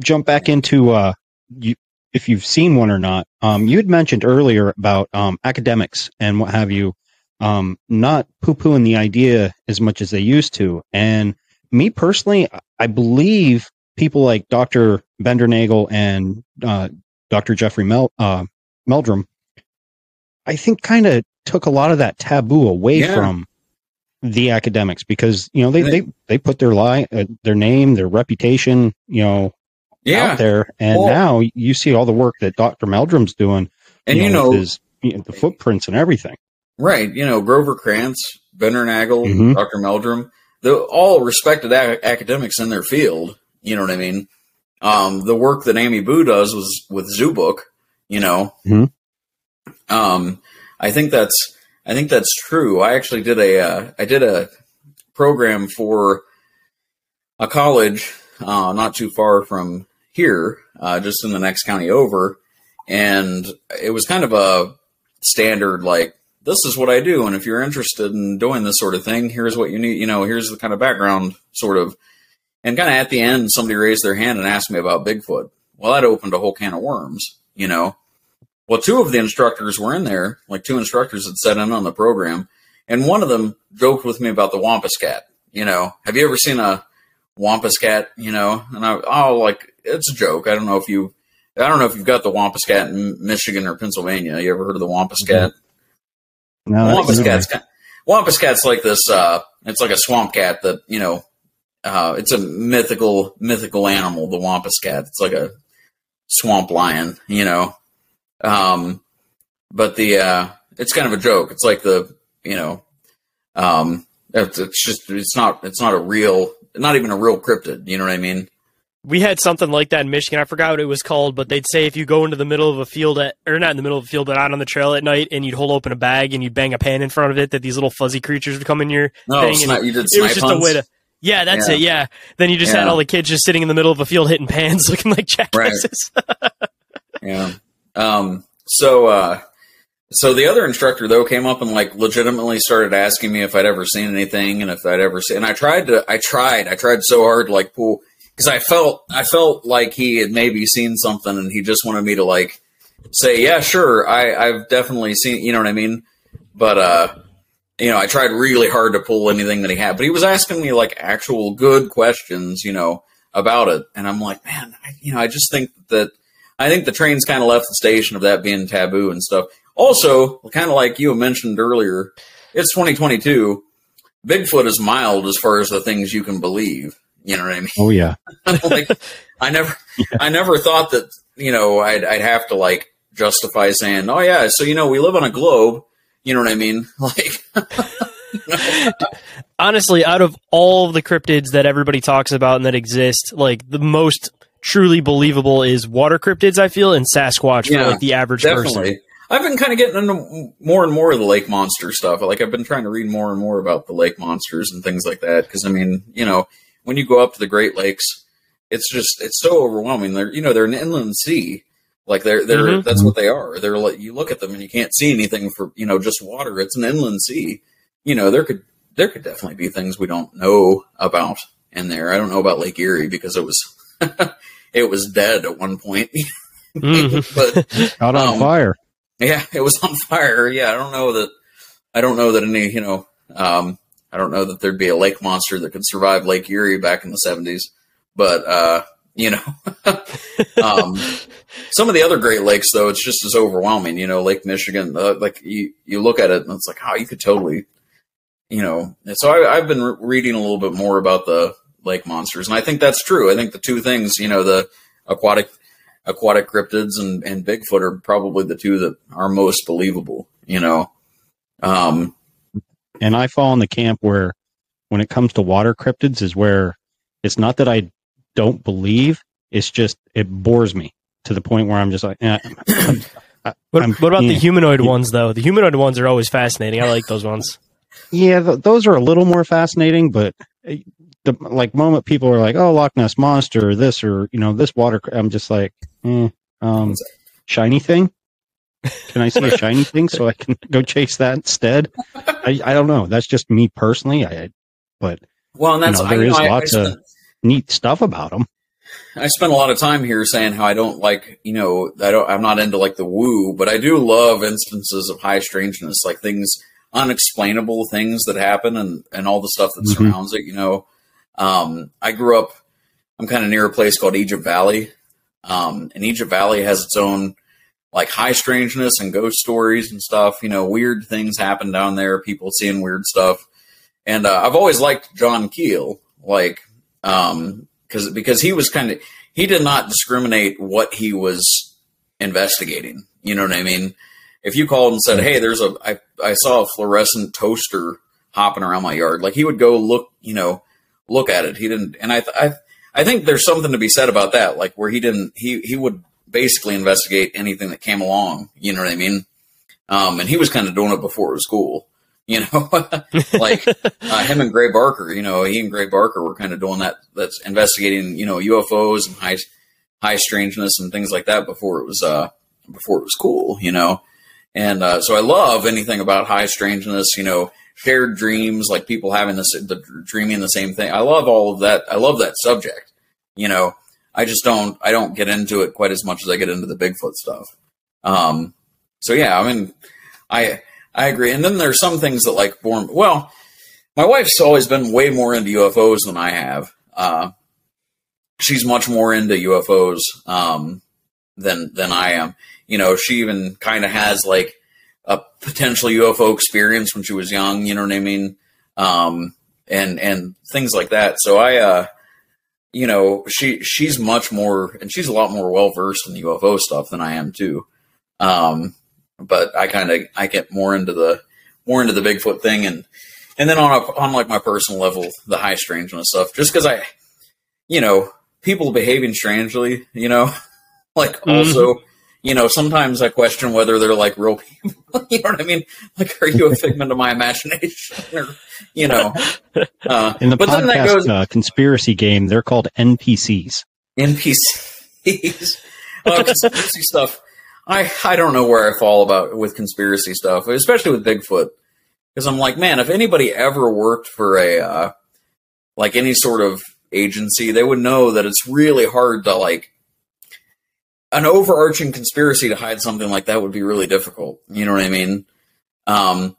jump back into uh, you, if you've seen one or not, um, you had mentioned earlier about um, academics and what have you, um, not poo pooing the idea as much as they used to. And me personally, I believe people like Dr. Bindernagel and uh, Dr. Jeffrey Mel- uh, Meldrum, I think kind of took a lot of that taboo away Yeah. from the academics because you know they They- they, they put their lie uh, their name their reputation you know Yeah. out there and Well- now you see all the work that dr meldrum's doing And you with know- his, you know, the footprints and everything Right. You know, Grover Krantz, Bindernagel, Mhm. Dr. Meldrum, they're all respected a- academics in their field. You know what I mean? Um, the work that Amy Boo does was with ZooBook, you know. Mhm. Um, I think that's, I think that's true. I actually did a, uh, I did a program for a college, uh, not too far from here, uh, just in the next county over. And it was kind of a standard, like, this is what I do. And if you're interested in doing this sort of thing, here's what you need. You know, here's the kind of background, sort of. And kind of at the end, somebody raised their hand and asked me about Bigfoot. Well, that opened a whole can of worms, you know. Well, two of the instructors were in there, like two instructors had set in on the program, and one of them joked with me about the Wampus cat. You know, have you ever seen a Wampus cat? You know, and I, oh, like it's a joke. I don't know if you, I don't know if you've got the Wampus cat in Michigan or Pennsylvania. You ever heard of the Wampus cat? no, Wampus cat's kind Wampus cat's like this. Uh, it's like a swamp cat that you know. Uh, it's a mythical mythical animal. The Wampus cat. It's like a swamp lion. You know. Um, but the uh, it's kind of a joke. It's like the you know, um, it's, it's just it's not it's not a real not even a real cryptid. You know what I mean? we had something like that in Michigan. I forgot what it was called, but they'd say if you go into the middle of a field at, or not in the middle of a field, but out on the trail at night, and you'd hold open a bag and you'd bang a pan in front of it, that these little fuzzy creatures would come in your No, thing. sni- and you did it was just a way to. Yeah, that's Yeah. it. Yeah. Then you just had all the kids just sitting in the middle of a field hitting pans, *laughs* looking like jackasses. *laughs* Yeah. Um, so, uh, so the other instructor though came up and like legitimately started asking me if I'd ever seen anything and if I'd ever seen, and I tried to, I tried, I tried so hard to like pull, cause I felt, I felt like he had maybe seen something and he just wanted me to like say, yeah, sure. I, I've definitely seen, you know what I mean? But, uh, you know, I tried really hard to pull anything that he had, but he was asking me like actual good questions, you know, about it. And I'm like, man, I, you know, I just think that I think the train's kind of left the station of that being taboo and stuff. Also, kind of like you mentioned earlier, it's 2022. Bigfoot is mild as far as the things you can believe. You know what I mean? oh yeah *laughs* like, I never, *laughs* I never thought that you know I'd, I'd have to like justify saying, oh yeah, so you know we live on a globe. You know what I mean? *laughs* Like, Honestly, out of all of the cryptids that everybody talks about and that exist, like the most truly believable is water cryptids, I feel, and Sasquatch Yeah, for like the average definitely. person. I've been kind of getting into more and more of the lake monster stuff. Like I've been trying to read more and more about the lake monsters and things like that. Because I mean, you know, when you go up to the Great Lakes, it's just it's so overwhelming. They're you know they're an inland sea. Like they're they're Mhm. that's what they are. They're like you look at them and you can't see anything for you know just water. It's an inland sea. You know there could there could definitely be things we don't know about in there. I don't know about Lake Erie because it was *laughs* it was dead at one point. *laughs* but *laughs* Out on um, fire. Yeah, *laughs* it was on fire. Yeah, I don't know that. I don't know that any. You know, um, I don't know that there'd be a lake monster that could survive Lake Erie back in the seventies. But uh, you know, *laughs* um, some of the other Great Lakes, though, it's just as overwhelming. You know, Lake Michigan. Uh, like you, you look at it and it's like, oh, you could totally. You know, so I, I've been re- reading a little bit more about the lake monsters, and I think that's true. I think the two things, you know, the aquatic aquatic cryptids and, and Bigfoot are probably the two that are most believable, you know. Um, and I fall in the camp where, when it comes to water cryptids, is where it's not that I don't believe; it's just it bores me to the point where I'm just like, eh, I- *clears throat* What, I'm- what about the yeah. humanoid ones though? The humanoid ones are always fascinating. I like those ones. Yeah, th- those are a little more fascinating, but uh, the like moment people are like, "Oh, Loch Ness monster," or this or you know this water. I'm just like, eh, um, shiny thing. Can I see a shiny *laughs* thing so I can go chase that instead? I, I don't know. That's just me personally. I, I but well, that's you know, there you is I- I lots of neat stuff about them. I spent a lot of time here saying how I don't like, you know, I don't, I'm not into like the woo, but I do love instances of high strangeness, like things, unexplainable things that happen and, and all the stuff that Mhm. surrounds it, you know. Um, I grew up, I'm kind of near a place called Egypt Valley. Um, and Egypt Valley has its own like high strangeness and ghost stories and stuff, you know, weird things happen down there, people seeing weird stuff. And, uh, I've always liked John Keel, like, um, cause, because he was kind of, he did not discriminate what he was investigating. You know what I mean? If you called and said, Hey, there's a, I, I saw a fluorescent toaster hopping around my yard, like he would go look, you know, look at it. He didn't, and I, I, I think there's something to be said about that, like where he didn't, he, he would basically investigate anything that came along. You know what I mean? Um, and he was kind of doing it before it was cool, *laughs* you know, *laughs* like uh, him and Gray Barker, you know, he and Gray Barker were kind of doing that. That's investigating, you know, UFOs and high, high strangeness and things like that before it was, uh, before it was cool, you know. And uh, so I love anything about high strangeness, you know, shared dreams, like people having this, the, dreaming the same thing. I love all of that. I love that subject, you know. I just don't, I don't get into it quite as much as I get into the Bigfoot stuff. Um, so yeah, I mean, I I agree. And then there's some things that like born. Well, my wife's always been way more into UFOs than I have. Uh, she's much more into UFOs um, than than I am. You know, she even kind of has like a potential UFO experience when she was young. You know what I mean? Um, and and things like that. So I, uh, you know, she she's much more, and she's a lot more well versed in the UFO stuff than I am too. Um, but I kind of I get more into the more into the Bigfoot thing, and and then on a, on like my personal level, the high strangeness stuff, just because I, you know, people behaving strangely, you know, *laughs* like also. You know, sometimes I question whether they're like real people. *laughs* you know what I mean? Like, are you a figment of my imagination, or you know? Uh, In the but then that podcast goes uh, conspiracy game, they're called NPCs. NPCs. uh, *laughs* conspiracy stuff. I I don't know where I fall about with conspiracy stuff, especially with Bigfoot, because I'm like, man, if anybody ever worked for a uh, like any sort of agency, they would know that it's really hard to like an overarching conspiracy to hide something like that would be really difficult. You know what I mean? Um,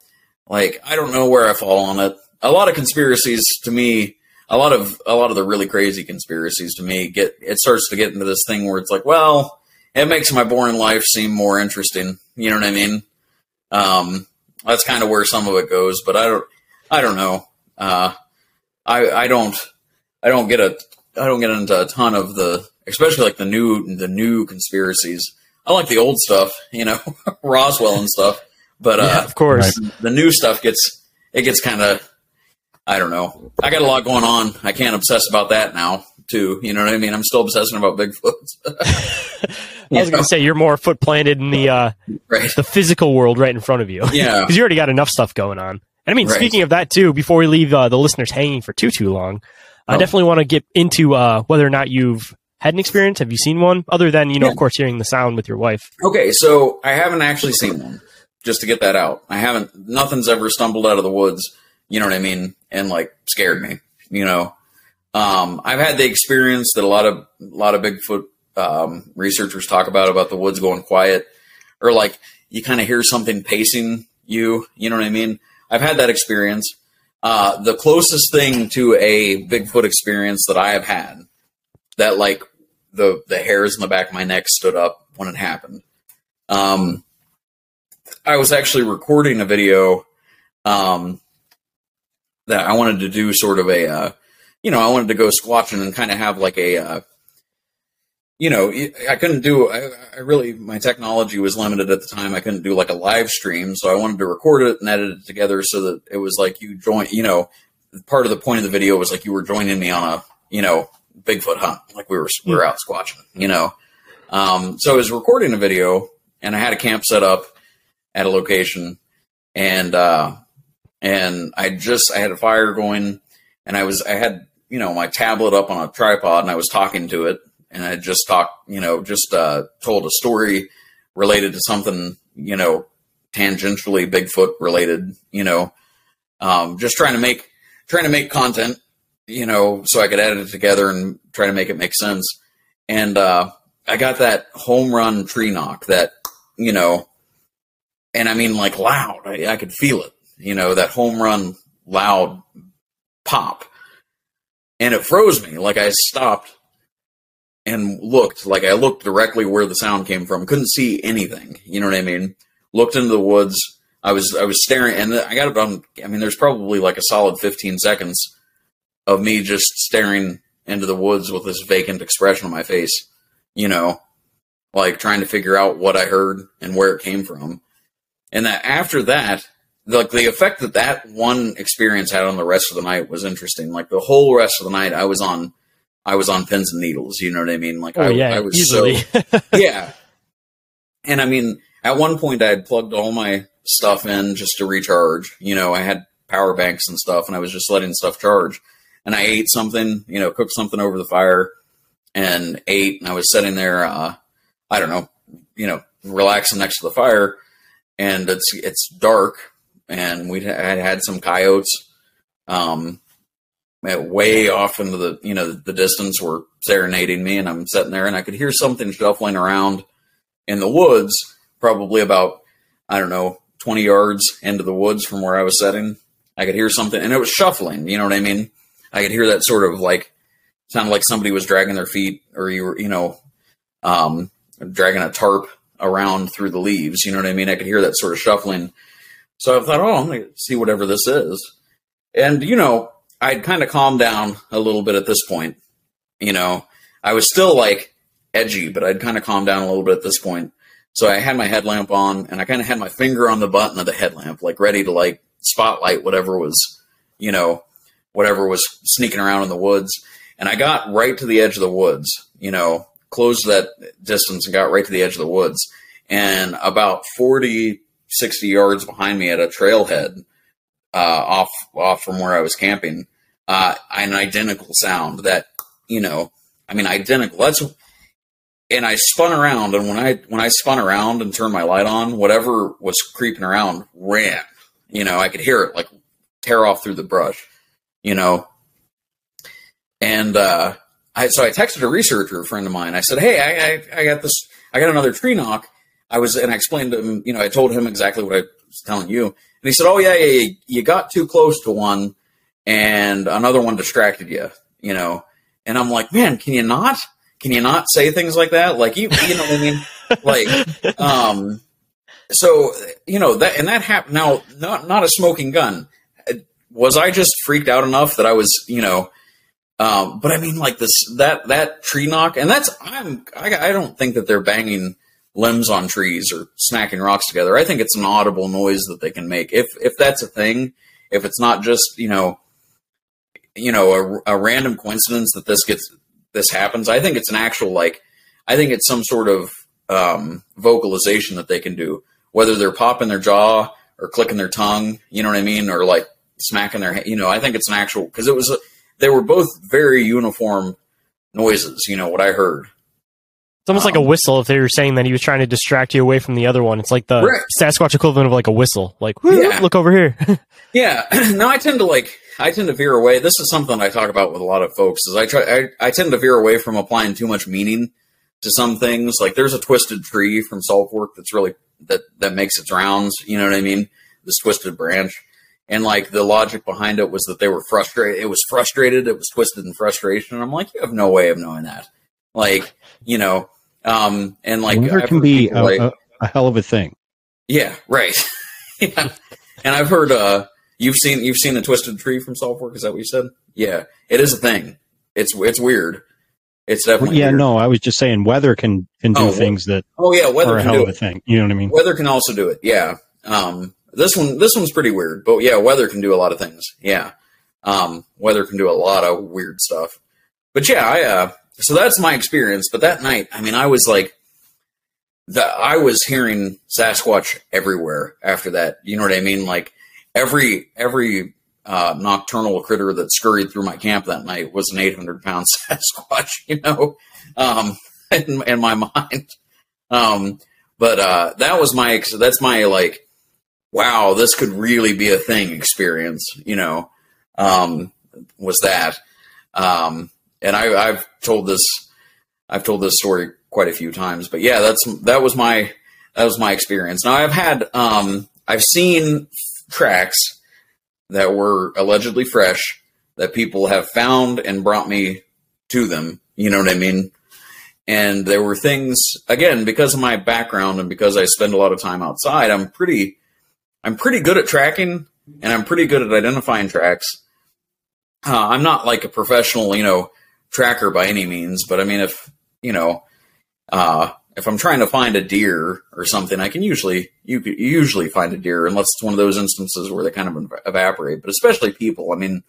like I don't know where I fall on it. A lot of conspiracies to me, a lot of a lot of the really crazy conspiracies to me get it starts to get into this thing where it's like, well, it makes my boring life seem more interesting. You know what I mean? Um, that's kind of where some of it goes, but I don't, I don't know. Uh, I I don't I don't get a I don't get into a ton of the especially like the new the new conspiracies. I like the old stuff, you know, *laughs* Roswell and stuff. But uh, Yeah, of course. the new stuff gets it gets kind of I don't know. I got a lot going on. I can't obsess about that now, too. You know what I mean? I'm still obsessing about Bigfoot. *laughs* *laughs* I was going to say you're more foot planted in the uh, right. the physical world right in front of you. Yeah. because you already got enough stuff going on. And I mean, Right. speaking of that too, before we leave uh, the listeners hanging for too too long, I Oh. definitely want to get into uh, whether or not you've had an experience. Have you seen one other than you know, of course, hearing the sound with your wife? Okay, so I haven't actually seen one. Just to get that out, I haven't. Nothing's ever stumbled out of the woods You know what I mean? And like scared me. You know, um, I've had the experience that a lot of a lot of Bigfoot um, researchers talk about about the woods going quiet, or like you kind of hear something pacing you. You know what I mean? I've had that experience. Uh, the closest thing to a Bigfoot experience that I have had, that like the the hairs in the back of my neck stood up when it happened. Um, I was actually recording a video um, that I wanted to do sort of a, uh, you know, I wanted to go squatching and kind of have like a, uh, you know, I couldn't do, I, I, really, my technology was limited at the time. I couldn't do like a live stream. So I wanted to record it and edit it together so that it was like you join, you know, part of the point of the video was like you were joining me on a, you know, Bigfoot hunt. Like we were, we were out squatching, you know. Um, so I was recording a video and I had a camp set up at a location and, uh, and I just, I had a fire going and I was, I had, you know, my tablet up on a tripod and I was talking to it and I just talked, you know, just uh, told a story related to something, you know, tangentially Bigfoot related, you know, um, just trying to make trying to make content, you know, so I could edit it together and try to make it make sense. And uh, I got that home run tree knock that, you know, and I mean like loud. I, I could feel it, you know, that home run loud pop, and it froze me. Like I stopped and looked like I looked directly where the sound came from. Couldn't see anything. You know what I mean? Looked into the woods. I was I was staring, and I got on. I mean, there's probably like a solid 15 seconds of me just staring into the woods with this vacant expression on my face. You know, like trying to figure out what I heard and where it came from. And that after that, like the effect that that one experience had on the rest of the night was interesting. Like the whole rest of the night, I was on I was on pins and needles. You know what I mean? Like oh, I, yeah, I was easily. so *laughs* yeah. And I mean, at one point, I had plugged all my stuff in just to recharge. You know, I had power banks and stuff, and I was just letting stuff charge. And I ate something, you know, cooked something over the fire, and ate. And I was sitting there, uh, I don't know, you know, relaxing next to the fire, and it's it's dark, and we had had some coyotes. Um, way off into the you know the distance were serenading me and i'm sitting there and i could hear something shuffling around in the woods probably about i don't know 20 yards into the woods from where i was sitting i could hear something and it was shuffling you know what i mean i could hear that sort of like sounded like somebody was dragging their feet or you were you know um dragging a tarp around through the leaves you know what i mean i could hear that sort of shuffling so i thought oh i'm gonna see whatever this is and you know I'd kind of calmed down a little bit at this point. You know, I was still like edgy, but I'd kind of calmed down a little bit at this point. So I had my headlamp on and I kind of had my finger on the button of the headlamp, like ready to like spotlight whatever was, you know, whatever was sneaking around in the woods. And I got right to the edge of the woods, you know, closed that distance and got right to the edge of the woods. And about 40, 60 yards behind me at a trailhead, uh, off off from where I was camping, uh, an identical sound that you know, I mean, identical. That's and I spun around, and when I when I spun around and turned my light on, whatever was creeping around ran. You know, I could hear it like tear off through the brush. You know, and uh, I so I texted a researcher, a friend of mine. I said, "Hey, I, I, I got this. I got another tree knock." I was and I explained to him. You know, I told him exactly what I was telling you, and he said, "Oh yeah, yeah, you got too close to one, and another one distracted you." You know, and I'm like, "Man, can you not? Can you not say things like that? Like you, you know what I mean? Like, um, so you know that, and that happened. Now, not not a smoking gun. Was I just freaked out enough that I was, you know?" Um, but I mean, like this, that, that tree knock, and that's, I'm, I, I don't think that they're banging limbs on trees or smacking rocks together. I think it's an audible noise that they can make. If if that's a thing, if it's not just you know, you know, a, a random coincidence that this gets this happens, I think it's an actual like, I think it's some sort of um, vocalization that they can do, whether they're popping their jaw or clicking their tongue, you know what I mean, or like smacking their, you know, I think it's an actual because it was a, they were both very uniform noises, you know what I heard It's almost like a um, whistle if they were saying that he was trying to distract you away from the other one. It's like the Right. Sasquatch equivalent of like a whistle. Like, Yeah. look over here. *laughs* Yeah, *clears throat* no, I tend to like I tend to veer away. This is something I talk about with a lot of folks. Is I try I, I tend to veer away from applying too much meaning to some things. Like there's a twisted tree from Salt Fork that's really that that makes its rounds. You know what I mean? This twisted branch, and like the logic behind it was that they were frustrated. It was frustrated. It was twisted in frustration. And I'm like, you have no way of knowing that. Like you know, um, and like Weather can be a, like- a, a hell of a thing. yeah, right. *laughs* yeah. And I've heard uh you've seen you've seen a twisted tree from Salt Fork, is that what you said? Yeah. It is a thing. It's it's weird. It's definitely yeah, weird. no, I was just saying weather can can do Oh, things that Oh yeah, weather are a can hell do of a thing. You know what I mean? Weather can also do it. Yeah. Um this one this one's pretty weird, but yeah, weather can do a lot of things. Yeah. Um weather can do a lot of weird stuff. But yeah, I uh so that's my experience, but that night, I mean, I was like the I was hearing Sasquatch everywhere after that. You know what I mean? Like every every uh, nocturnal critter that scurried through my camp that night was an 800 pound *laughs* Sasquatch. You know, um, *laughs* in, in my mind. Um, but uh, that was my that's my like, wow, this could really be a thing experience. You know, um, was that. Um, and I, I've told this I've told this story quite a few times, but yeah, that's that was my that was my experience. Now I've had um I've seen tracks that were allegedly fresh that people have found and brought me to them. You know what I mean? And there were things again because of my background and because I spend a lot of time outside. I'm pretty I'm pretty good at tracking and I'm pretty good at identifying tracks. Uh, I'm not like a professional, you know, tracker by any means, but I mean, if you know, uh, if I'm trying to find a deer or something, I can usually you usually find a deer unless it's one of those instances where they kind of evaporate. But especially people, I mean,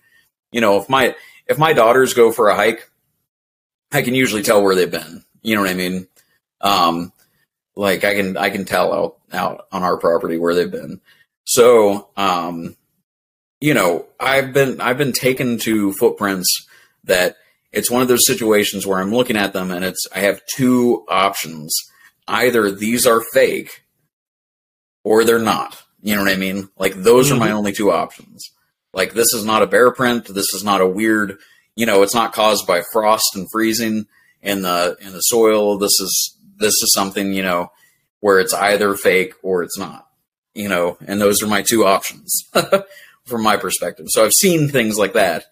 you know, if my if my daughters go for a hike, I can usually tell where they've been. You know what I mean? Um, like I can I can tell out out on our property where they've been. So, um, you know, I've been I've been taken to footprints that it's one of those situations where I'm looking at them and it's I have two options. Either these are fake or they're not. You know what I mean? Like those are my only two options. Like this is not a bear print, this is not a weird, you know, it's not caused by frost and freezing in the in the soil. This is this is something, you know, where it's either fake or it's not. You know, and those are my two options *laughs* from my perspective. So I've seen things like that.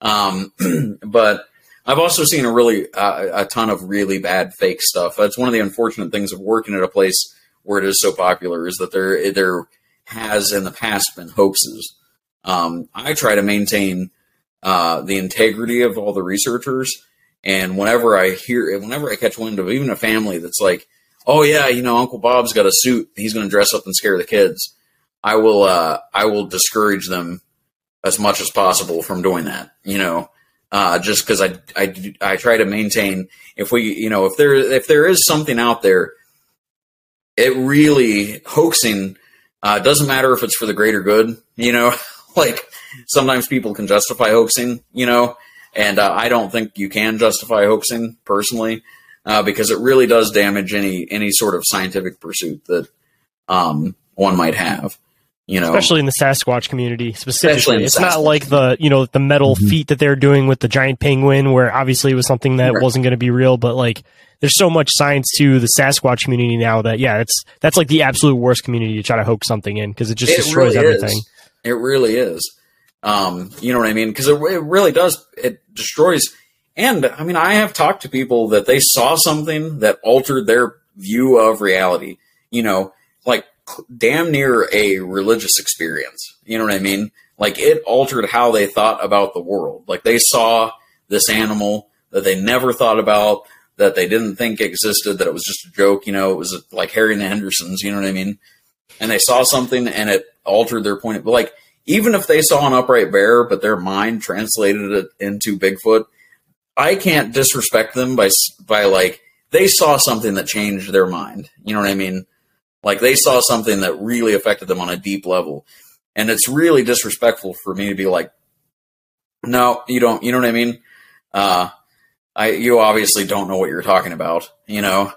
Um, *clears throat* but I've also seen a really uh, a ton of really bad fake stuff. That's one of the unfortunate things of working at a place where it is so popular is that there there has in the past been hoaxes. Um, I try to maintain uh, the integrity of all the researchers, and whenever I hear, whenever I catch wind of even a family that's like, "Oh yeah, you know, Uncle Bob's got a suit; he's going to dress up and scare the kids," I will uh, I will discourage them as much as possible from doing that. You know, uh, just because I, I I try to maintain if we you know if there if there is something out there, it really hoaxing uh, doesn't matter if it's for the greater good. You know, *laughs* like sometimes people can justify hoaxing. You know, and uh, I don't think you can justify hoaxing personally uh, because it really does damage any any sort of scientific pursuit that um, one might have. You know, especially in the Sasquatch community specifically. the It's not like the you know the metal feat that they're doing with the giant penguin, where obviously it was something that Right. wasn't going to be real. But like, there's so much science to the Sasquatch community now that yeah, it's that's like the absolute worst community to try to hoax something in because it just It destroys really everything. Is. It really is. Um, you know what I mean? Because it, it really does. It destroys. And I mean, I have talked to people that they saw something that altered their view of reality. You know, like damn near a religious experience. You know what I mean? Like it altered how they thought about the world. Like they saw this animal that they never thought about, that they didn't think existed, that it was just a joke. You know, it was like Harry and the Hendersons. You know what I mean? And they saw something and it altered their point. But like, even if they saw an upright bear, but their mind translated it into Bigfoot, I can't disrespect them by by like they saw something that changed their mind. You know what I mean? Like they saw something that really affected them on a deep level, and it's really disrespectful for me to be like, no, you don't. You know what I mean? Uh, I you obviously don't know what you're talking about. You know,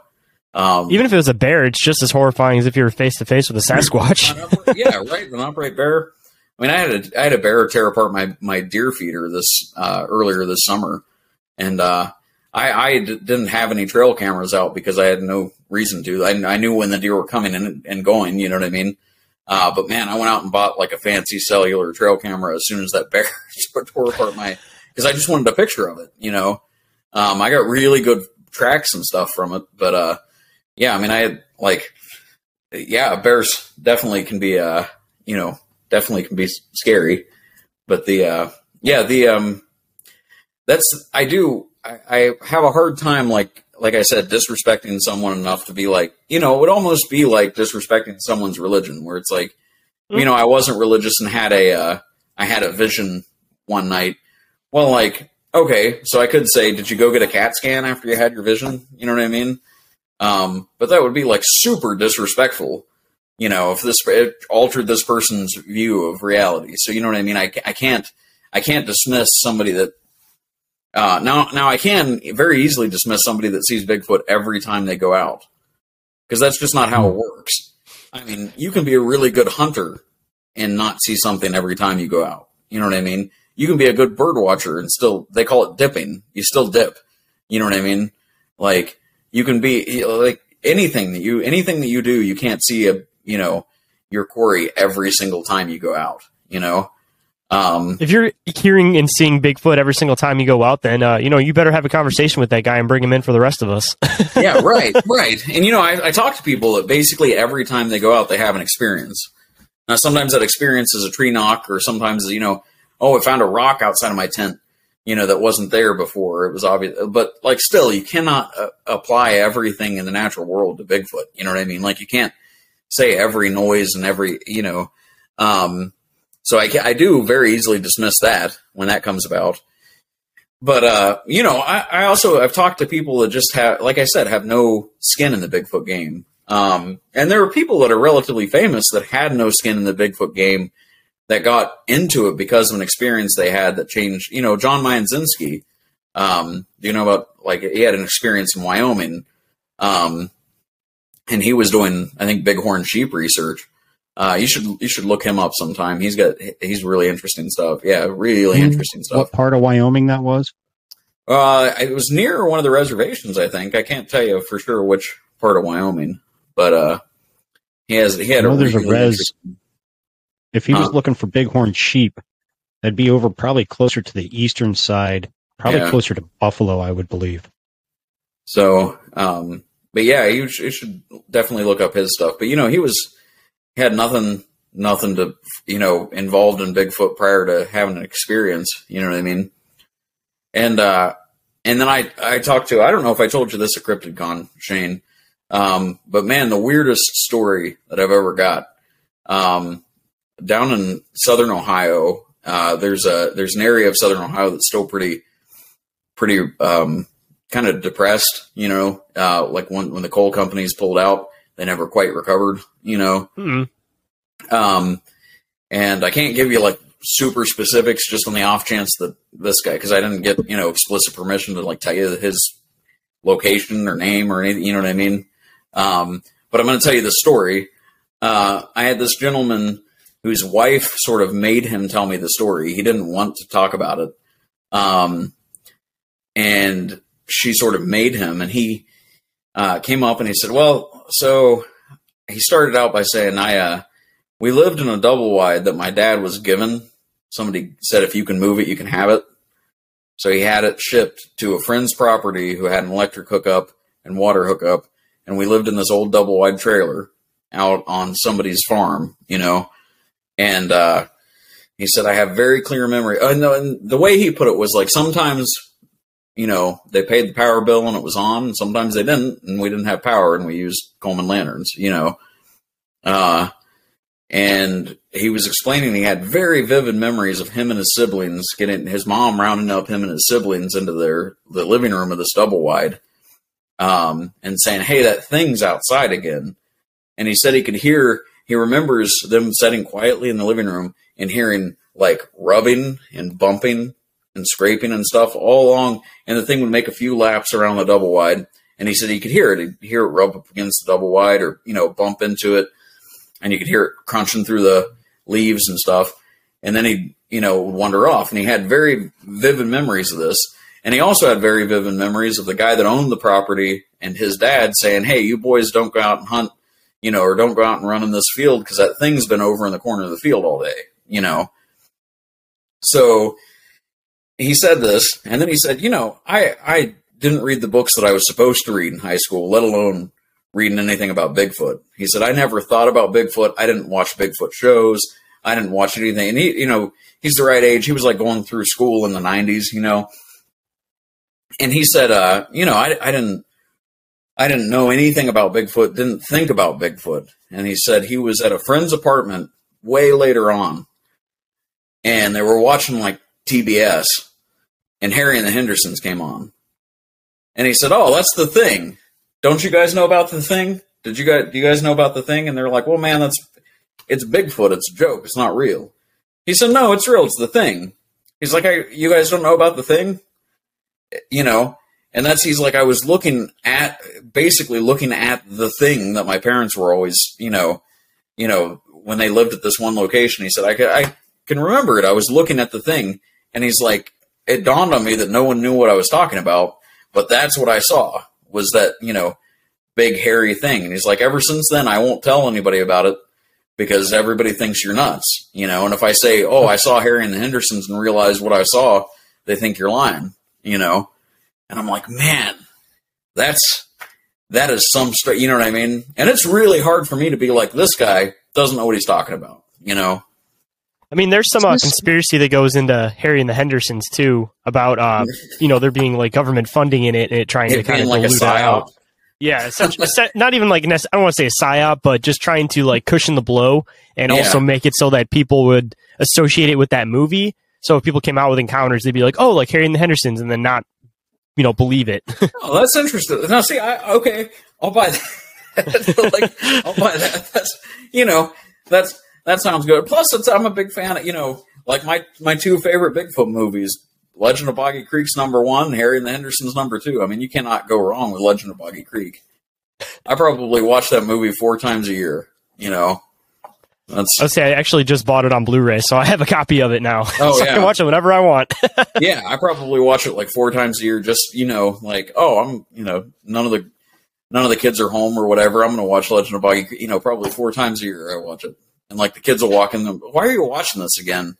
um, Even if it was a bear, it's just as horrifying as if you were face to face with a Sasquatch. *laughs* yeah, right. An upright bear. I mean, I had a I had a bear tear apart my my deer feeder this uh, earlier this summer, and uh, I I d- didn't have any trail cameras out because I had no reason to. I, I knew when the deer were coming and, and going. You know what I mean? Uh, but man, I went out and bought like a fancy cellular trail camera as soon as that bear *laughs* tore apart my because I just wanted a picture of it. You know, um, I got really good tracks and stuff from it, but uh, yeah, I mean, I had like, yeah, bears definitely can be, uh, you know, definitely can be scary, but the, uh, yeah, the, um, that's, I do, I, I have a hard time, like, like I said, disrespecting someone enough to be like, you know, it would almost be like disrespecting someone's religion, where it's like, you know, I wasn't religious and had a, uh, I had a vision one night. Well, like, okay, so I could say, did you go get a CAT scan after you had your vision? You know what I mean? Um, but that would be like super disrespectful, you know, if this altered this person's view of reality. So you know what I mean? I, I can't I can't dismiss somebody that uh, now now I can very easily dismiss somebody that sees Bigfoot every time they go out because that's just not how it works. I mean, you can be a really good hunter and not see something every time you go out. You know what I mean? You can be a good bird watcher and still they call it dipping. You still dip. You know what I mean? Like you can be like anything that you anything that you do you can't see a you know your quarry every single time you go out you know um if you're hearing and seeing bigfoot every single time you go out then uh, you know you better have a conversation with that guy and bring him in for the rest of us. *laughs* Yeah right right. And you know I, I talk to people that basically every time they go out they have an experience. Now sometimes that experience is a tree knock or sometimes you know oh i found a rock outside of my tent you know that wasn't there before. It was obvious but like still you cannot uh, apply everything in the natural world to bigfoot. You know what i mean? Like you can't say every noise and every you know um so i, I do very easily dismiss that when that comes about but uh you know I, I also i've talked to people that just have like i said have no skin in the bigfoot game um and there are people that are relatively famous that had no skin in the bigfoot game that got into it because of an experience they had that changed. You know, John Mionczynski. Um, you know about like he had an experience in Wyoming, um, and he was doing I think bighorn sheep research. Uh, you should you should look him up sometime. He's got he's really interesting stuff. Yeah, really interesting stuff. What part of Wyoming that was? Uh, it was near one of the reservations. I think I can't tell you for sure which part of Wyoming, but uh, he has he had I know a there's a res. If he was looking for bighorn sheep, that'd be over probably closer to the eastern side, probably Yeah. closer to Buffalo, I would believe. So, um, but yeah, you, sh- you should definitely look up his stuff. But you know, he was had nothing, nothing to you know involved in Bigfoot prior to having an experience. You know what I mean? And uh, and then I I talked to I don't know if I told you this at CryptidCon, Shayn, um, but man, the weirdest story that I've ever got. Um, down in southern Ohio, uh, there's a there's an area of southern Ohio that's still pretty pretty um, kind of depressed. You know, uh, like when when the coal companies pulled out, they never quite recovered. You know, Mm. um, and I can't give you like super specifics just on the off chance that this guy because I didn't get you know explicit permission to like tell you his location or name or anything. You know what I mean? Um, but I'm going to tell you the story. Uh, I had this gentleman whose wife sort of made him tell me the story. He didn't want to talk about it. Um, and she sort of made him, and he uh, came up and he said, "Well, so he started out by saying, I, uh, we lived in a double wide that my dad was given. Somebody said, if you can move it, you can have it. So he had it shipped to a friend's property who had an electric hookup and water hookup. And we lived in this old double wide trailer out on somebody's farm, you know. And uh, he said, I have very clear memory. Uh, no, and the way he put it was like sometimes, you know, they paid the power bill and it was on, and sometimes they didn't, and we didn't have power and we used Coleman lanterns, you know. Uh, and he was explaining he had very vivid memories of him and his siblings getting his mom rounding up him and his siblings into their the living room of this double wide um, and saying hey that thing's outside again and he said he could hear he remembers them sitting quietly in the living room and hearing like rubbing and bumping and scraping and stuff all along, and the thing would make a few laps around the double wide. And he said he could hear it. He'd hear it rub up against the double wide or, you know, bump into it. And you could hear it crunching through the leaves and stuff. And then he'd, you know, wander off. And he had very vivid memories of this. And he also had very vivid memories of the guy that owned the property and his dad saying, Hey, you boys don't go out and hunt, you know, or don't go out and run in this field because that thing's been over in the corner of the field all day, you know. So he said this, and then he said, You know, I, I didn't read the books that I was supposed to read in high school, let alone reading anything about Bigfoot. He said, I never thought about Bigfoot. I didn't watch Bigfoot shows. I didn't watch anything. And he, you know, he's the right age. He was like going through school in the 90s, you know. And he said, uh, you know, I, I didn't, I didn't know anything about Bigfoot, didn't think about Bigfoot. And he said he was at a friend's apartment way later on, and they were watching like TBS, and Harry and the Hendersons came on. And he said, "Oh, that's the thing. Don't you guys know about the thing? Did you guys do you guys know about the thing?" And they're like, "Well, man, that's it's Bigfoot. It's a joke. It's not real." He said, "No, it's real. It's the thing." He's like, I, "You guys don't know about the thing?" You know, and that's he's like, I was looking at basically looking at the thing that my parents were always, you know, you know, when they lived at this one location. He said, I I can remember it. I was looking at the thing, and he's like, it dawned on me that no one knew what I was talking about but that's what I saw was that, you know, big hairy thing. And he's like, ever since then, I won't tell anybody about it because everybody thinks you're nuts, you know. And if I say, oh, I saw Harry and the Hendersons and realized what I saw, they think you're lying, you know. And I'm like, man, that's that is some straight, you know what I mean? And it's really hard for me to be like, this guy doesn't know what he's talking about, you know. I mean, there's some uh, conspiracy that goes into Harry and the Hendersons too about uh, *laughs* you know there being like government funding in it and it trying It to kind of being like a dilute it out. Yeah, essentially, *laughs* se- not even like nec- I don't want to say a psyop, but just trying to like cushion the blow and Yeah. also make it so that people would associate it with that movie. So if people came out with encounters, they'd be like, "Oh, like Harry and the Hendersons," and then not, you know, believe it. *laughs* Oh, that's interesting. Now, see, I okay, I'll buy that. like, I'll buy that. That's you know, that's that sounds good. Plus, it's, I'm a big fan of you know, like my my two favorite Bigfoot movies. Legend of Boggy Creek's number one, Harry and the Hendersons number two. I mean, you cannot go wrong with Legend of Boggy Creek. I probably watch that movie four times a year. You know, that's I say I actually just bought it on Blu-ray, so I have a copy of it now. Oh, *laughs* so I yeah. can watch it whenever I want. *laughs* yeah, I probably watch it like four times a year. Just you know, like oh, I'm you know, none of the none of the kids are home or whatever. I'm going to watch Legend of Boggy. You know, probably four times a year I watch it, and like the kids will walk in. The, Why are you watching this again?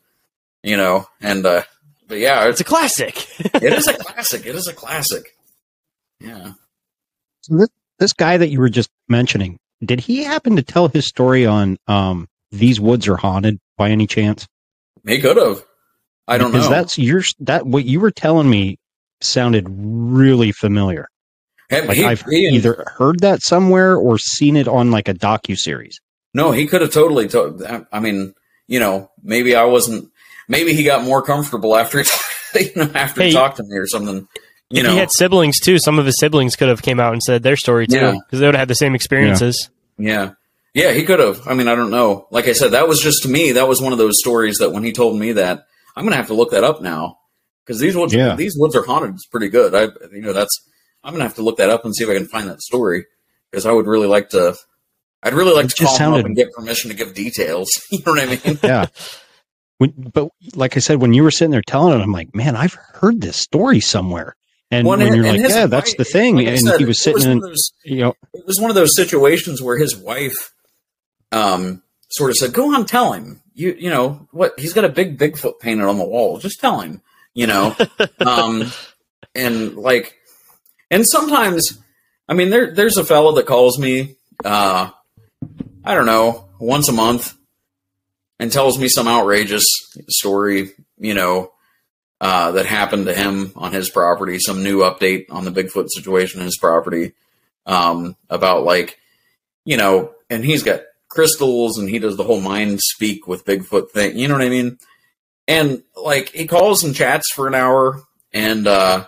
You know, and uh but yeah, it's a classic. *laughs* it is a classic. It is a classic. Yeah. So this, this guy that you were just mentioning, did he happen to tell his story on um, These Woods Are Haunted by any chance? He could have. I don't because know. that's your that what you were telling me sounded really familiar. Have- Like he- I've he either heard that somewhere or seen it on like a docu series. No, he could have totally. To- I mean, you know, maybe I wasn't. Maybe he got more comfortable after, he- *laughs* you know, after he Hey, talked to me or something. You if know, he had siblings too, some of his siblings could have came out and said their story too, Yeah. because they would have had the same experiences. Yeah. Yeah, he could have. I mean, I don't know. Like I said, that was just to me, that was one of those stories that when he told me that, I'm going to have to look that up now. Because these woods, Yeah. these woods are haunted. It's pretty good. I, you know, that's, I'm going to have to look that up and see if I can find that story. Because I would really like to, I'd really like It to call just him up and get permission to give details. *laughs* you know what I mean? *laughs* Yeah. When, but like I said, when you were sitting there telling it, I'm like, man, I've heard this story somewhere. And Well, when and- you're and like, his yeah, that's the thing. like and said, he was sitting was in, those- you know, it was one of those situations where his wife um sort of said, "Go on, tell him. You you know what? He's got a big Bigfoot painted on the wall. Just tell him. You know." *laughs* um, and like, and sometimes, I mean, there there's a fellow that calls me. Uh, I don't know, once a month, and tells me some outrageous story. You know. Uh, that happened to him on his property, some new update on the Bigfoot situation on his property um, about like, you know, and he's got crystals and he does the whole mind speak with Bigfoot thing. You know what I mean? And like he calls and chats for an hour and uh,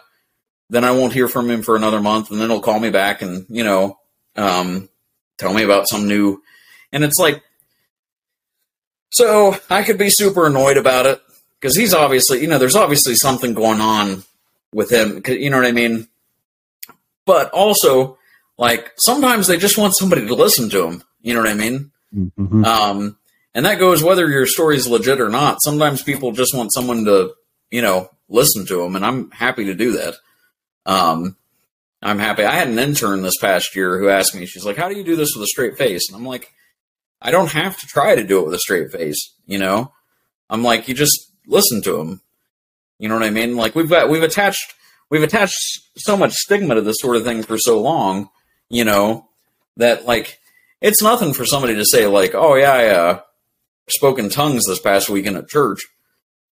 then I won't hear from him for another month and then he'll call me back and, you know, um, tell me about some new. And it's like, so I could be super annoyed about it, because he's obviously, you know, there's obviously something going on with him. You know what I mean? But also, like sometimes they just want somebody to listen to them. You know what I mean? Mhm. Um, and that goes whether your story is legit or not. Sometimes people just want someone to, you know, listen to them, and I'm happy to do that. Um, I'm happy. I had an intern this past year who asked me, she's like, "How do you do this with a straight face?" And I'm like, "I don't have to try to do it with a straight face." You know, I'm like, you just listen to them. You know what I mean? Like we've got we've attached we've attached so much stigma to this sort of thing for so long, you know, that like it's nothing for somebody to say like, "Oh yeah, I uh, spoke in tongues this past weekend at church,"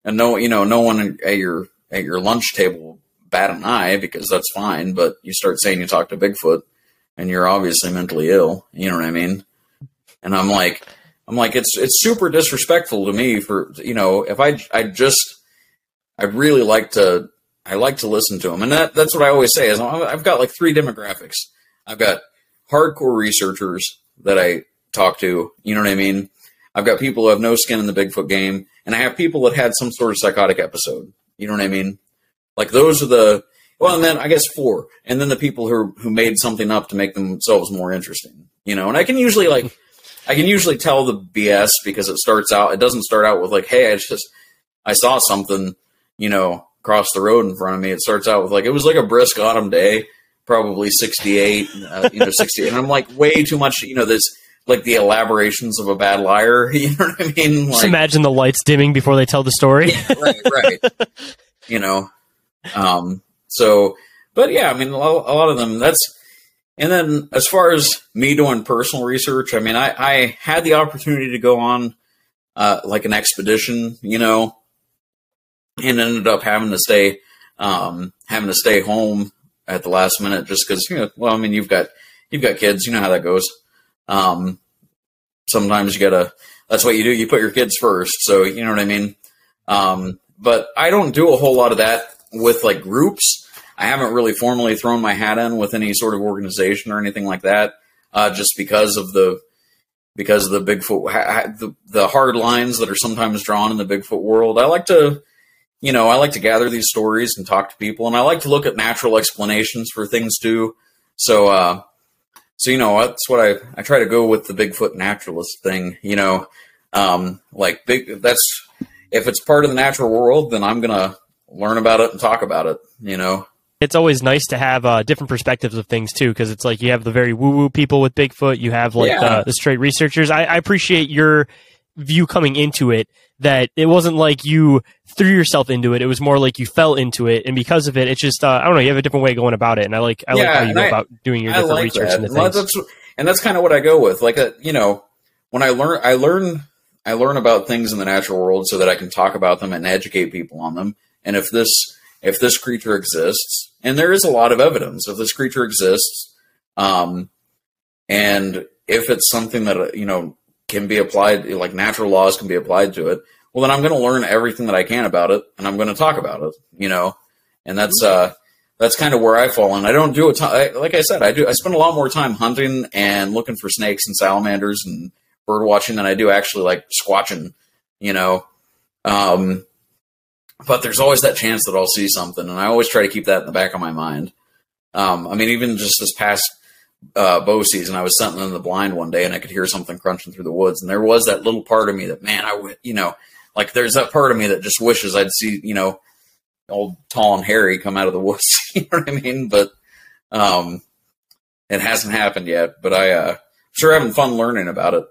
and no, you know, no one at your at your lunch table bat an eye because that's fine. But you start saying you talked to Bigfoot, and you're obviously mentally ill. You know what I mean? And I'm like, I'm like, it's it's super disrespectful to me for you know if I I just I really like to I like to listen to them, and that that's what I always say is I've got like three demographics. I've got hardcore researchers that I talk to. You know what I mean? I've got people who have no skin in the Bigfoot game, and I have people that had some sort of psychotic episode. You know what I mean? Like those are the well, and then I guess four, and then the people who who made something up to make themselves more interesting. You know, and I can usually like I can usually tell the BS because it starts out. It doesn't start out with like, "Hey, I just I saw something," you know, across the road in front of me. It starts out with like, "It was like a brisk autumn day, probably 68, uh, you know, 68," and I'm like, way too much, you know, this like the elaborations of a bad liar. *laughs* You know what I mean? Just imagine the lights dimming before they tell the story. right, right. *laughs* you know, um, so, but yeah, I mean, a lot of them. That's and then as far as me doing personal research, I mean, I, I had the opportunity to go on uh, like an expedition, you know, and ended up having to stay um, having to stay home at the last minute just because you know. Well, I mean, you've got you've got kids, you know how that goes. Um, sometimes you gotta. That's what you do. You put your kids first, so you know what I mean. Um, but I don't do a whole lot of that with like groups. I haven't really formally thrown my hat in with any sort of organization or anything like that, uh, just because of the because of the Bigfoot the, the hard lines that are sometimes drawn in the Bigfoot world. I like to, you know, I like to gather these stories and talk to people, and I like to look at natural explanations for things too. So, uh, so you know, that's what I I try to go with the Bigfoot naturalist thing. You know, um, like big that's if it's part of the natural world, then I'm gonna learn about it and talk about it. You know. It's always nice to have uh, different perspectives of things too, because it's like you have the very woo-woo people with Bigfoot, you have like Yeah. the, the straight researchers. I, I appreciate your view coming into it. That it wasn't like you threw yourself into it; it was more like you fell into it, and because of it, it's just uh, I don't know. You have a different way of going about it, and I like I like how you go I- about doing your different like research that. And things. that's and that's kind of what I go with. Like a, you know, when I learn, I learn, I learn about things in the natural world so that I can talk about them and educate people on them. And if this if this creature exists, and there is a lot of evidence, if this creature exists, um, and if it's something that you know can be applied, like natural laws can be applied to it, well, then I'm going to learn everything that I can about it, and I'm going to talk about it. You know, and that's uh, that's kind of where I fall. And I don't do a ton. I, like I said, I do. I spend a lot more time hunting and looking for snakes and salamanders and bird watching than I do actually like squatching. You know, um, but there's always that chance that I'll see something, and I always try to keep that in the back of my mind. Um, I mean, even just this past uh, bow season, I was sitting in the blind one day, and I could hear something crunching through the woods, and there was that little part of me that, man, I would, you know, like there's that part of me that just wishes I'd see, you know, old tall and hairy come out of the woods. *laughs* you know what I mean? But um, it hasn't happened yet. But I uh, sure having fun learning about it.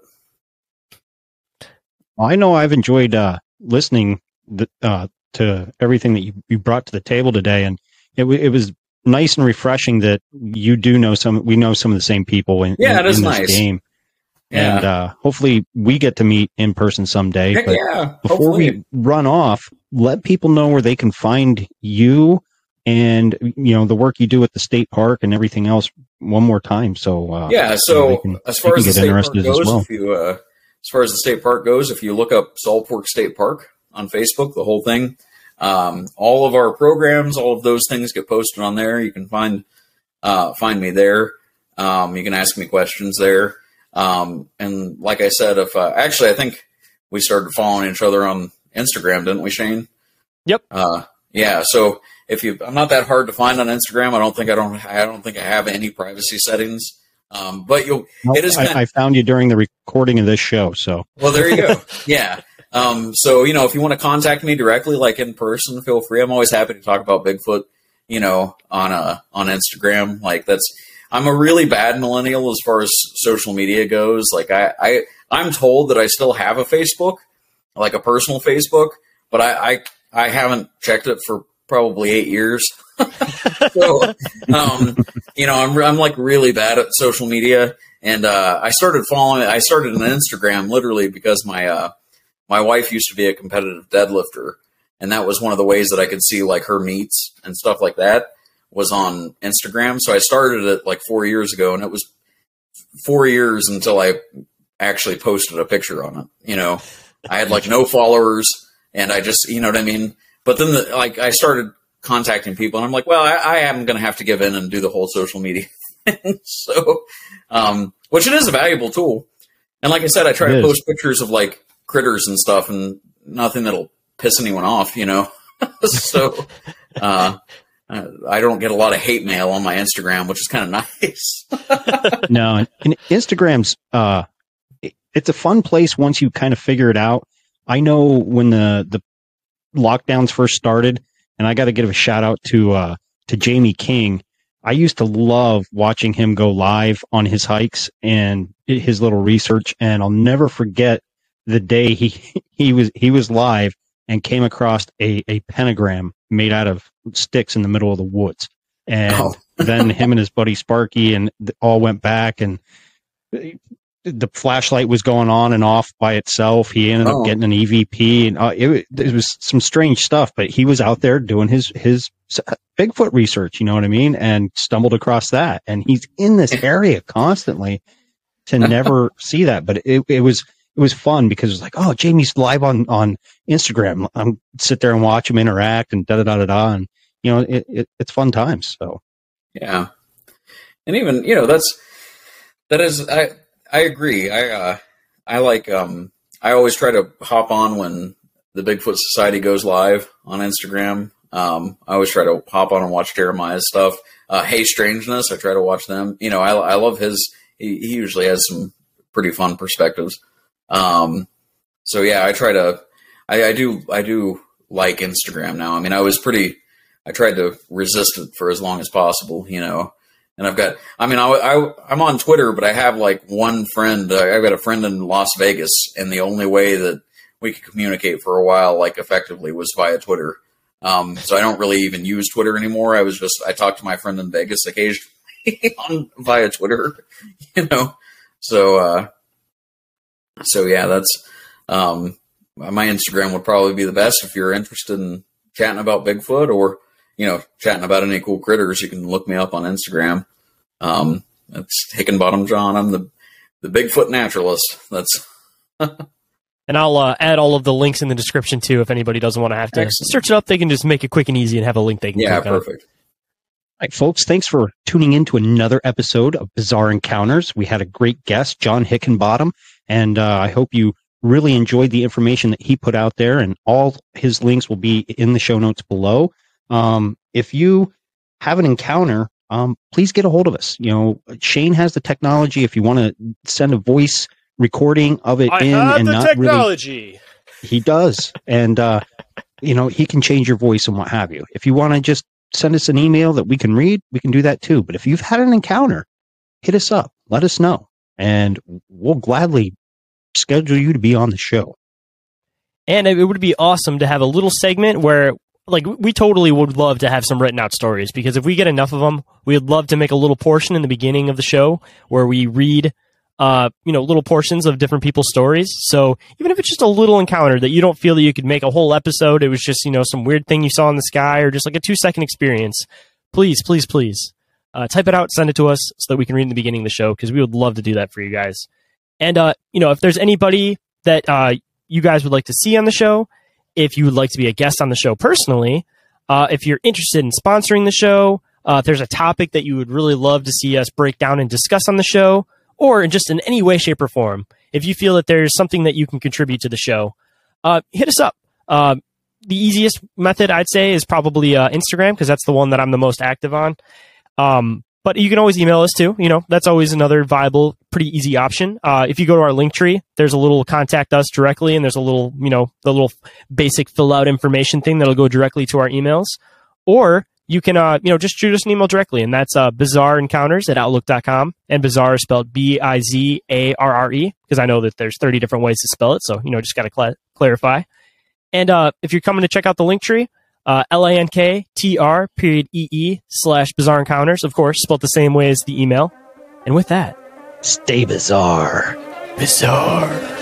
I know I've enjoyed uh, listening th- uh, to everything that you, you brought to the table today, and it, w- it was nice and refreshing that you do know some. We know some of the same people in, Yeah, in, in this nice. game, Yeah. and uh, hopefully we get to meet in person someday. Heck but yeah, before hopefully. we run off, let people know where they can find you and you know the work you do at the state park and everything else one more time. So uh, yeah. you know, So can- as far as the state park goes, as well. if you uh, as far as the state park goes, if you look up Salt Fork State Park on Facebook, the whole thing, um, all of our programs, all of those things get posted on there. You can find uh, find me there. Um, you can ask me questions there. Um, and like I said, if uh, actually, I think we started following each other on Instagram, didn't we, Shayn? Yep. Uh, yeah. So if you, I'm not that hard to find on Instagram. I don't think I don't, I don't think I have any privacy settings. Um, but Well, it is I, I found you during the recording of this show, so well, there you go. *laughs* yeah. Um, so, you know, if you want to contact me directly, like in person, feel free. I'm always happy to talk about Bigfoot, you know, on, uh, on Instagram. Like that's, I'm a really bad millennial as far as social media goes. Like I, I, I'm told that I still have a Facebook, like a personal Facebook, but I, I, I haven't checked it for probably eight years. *laughs* so, um, you know, I'm, I'm like really bad at social media. And, uh, I started following, I started an Instagram literally because my, uh, my wife used to be a competitive deadlifter. And that was one of the ways that I could see like her meets and stuff like that was on Instagram. So I started it like four years ago and it was four years until I actually posted a picture on it. You know, I had like no followers and I just, you know what I mean? But then the, like I started contacting people and I'm like, well, I, I am going to have to give in and do the whole social media *laughs* thing. so, um, which it is a valuable tool. And like I said, I try It to is. post pictures of like critters and stuff and nothing that'll piss anyone off, you know? *laughs* so, uh, uh, I don't get a lot of hate mail on my Instagram, which is kind of nice. *laughs* no, and, and Instagram's uh, it's a fun place once you kind of figure it out. I know when the the lockdowns first started, and I got to give a shout out to uh, to Jamie King. I used to love watching him go live on his hikes and his little research, and I'll never forget the day he he was he was live and came across a a pentagram made out of sticks in the middle of the woods, and Oh. *laughs* then him and his buddy Sparky and all went back and the flashlight was going on and off by itself. He ended Oh. up getting an EVP, and uh, it, it was some strange stuff. But he was out there doing his his Bigfoot research. You know what I mean? And stumbled across that, and he's in this area constantly to *laughs* never see that. But it, it was it was fun because it was like, oh, Jamie's live on on Instagram. I'm sit there and watch him interact and da da da da da, and you know, it, it it's fun times. So Yeah. And even, you know, that's that is I I agree. I uh I like um I always try to hop on when the Bigfoot Society goes live on Instagram. Um I always try to hop on and watch Jeremiah's stuff. Uh Hey Strangeness, I try to watch them. You know, I I love his he, he usually has some pretty fun perspectives. Um so yeah, I try to I, I do I do like Instagram now. I mean, I was pretty I tried to resist it for as long as possible, you know. And I've got, I mean, I, I, I'm on Twitter, but I have like one friend. Uh, I've got a friend in Las Vegas, and the only way that we could communicate for a while, like effectively, was via Twitter. Um, so I don't really even use Twitter anymore. I was just, I talked to my friend in Vegas occasionally *laughs* on via Twitter, *laughs* you know. So, uh, so yeah, that's, um, my Instagram would probably be the best if you're interested in chatting about Bigfoot or, you know, chatting about any cool critters. You can look me up on Instagram. Um, that's Hickenbottom John. I'm the, the Bigfoot naturalist. That's, *laughs* And I'll uh, add all of the links in the description too. If anybody doesn't want to have to Excellent. search it up, they can just make it quick and easy and have a link they can yeah, click on. perfect. All right, folks, thanks for tuning in to another episode of Bizarre Encounters. We had a great guest, John Hickenbottom, and uh, I hope you really enjoyed the information that he put out there, and all his links will be in the show notes below. Um, if you have an encounter, um, please get a hold of us. You know, Shayn has the technology. If you want to send a voice recording of it in and not really he does. And, uh, you know, he can change your voice and what have you. If you want to just send us an email that we can read, we can do that too. But if you've had an encounter, hit us up, let us know, and we'll gladly schedule you to be on the show. And it would be awesome to have a little segment where, like, we totally would love to have some written out stories because if we get enough of them, we'd love to make a little portion in the beginning of the show where we read, uh, you know, little portions of different people's stories. So even if it's just a little encounter that you don't feel that you could make a whole episode, it was just, you know, some weird thing you saw in the sky or just like a two second experience, please, please, please, uh, type it out, send it to us so that we can read in the beginning of the show because we would love to do that for you guys. And, uh, you know, if there's anybody that, uh, you guys would like to see on the show, if you would like to be a guest on the show personally, uh, if you're interested in sponsoring the show, uh, if there's a topic that you would really love to see us break down and discuss on the show, or in just in any way, shape, or form, if you feel that there's something that you can contribute to the show, uh, hit us up. Uh, the easiest method I'd say is probably uh, Instagram because that's the one that I'm the most active on. Um, but you can always email us too. You know, that's always another viable, pretty easy option. Uh, if you go to our link tree, there's a little contact us directly, and there's a little, you know, the little basic fill out information thing that'll go directly to our emails. Or you can, uh, you know, just shoot us an email directly, and that's uh, bizarre encounters at outlook.com. And bizarre is spelled B I Z A R R E, because I know that there's 30 different ways to spell it. So, you know, just got to cl- clarify. And uh, if you're coming to check out the link tree, uh, L-A-N-K-T-R period E-E slash bizarre encounters, of course, spelled the same way as the email. And with that, stay bizarre. Bizarre.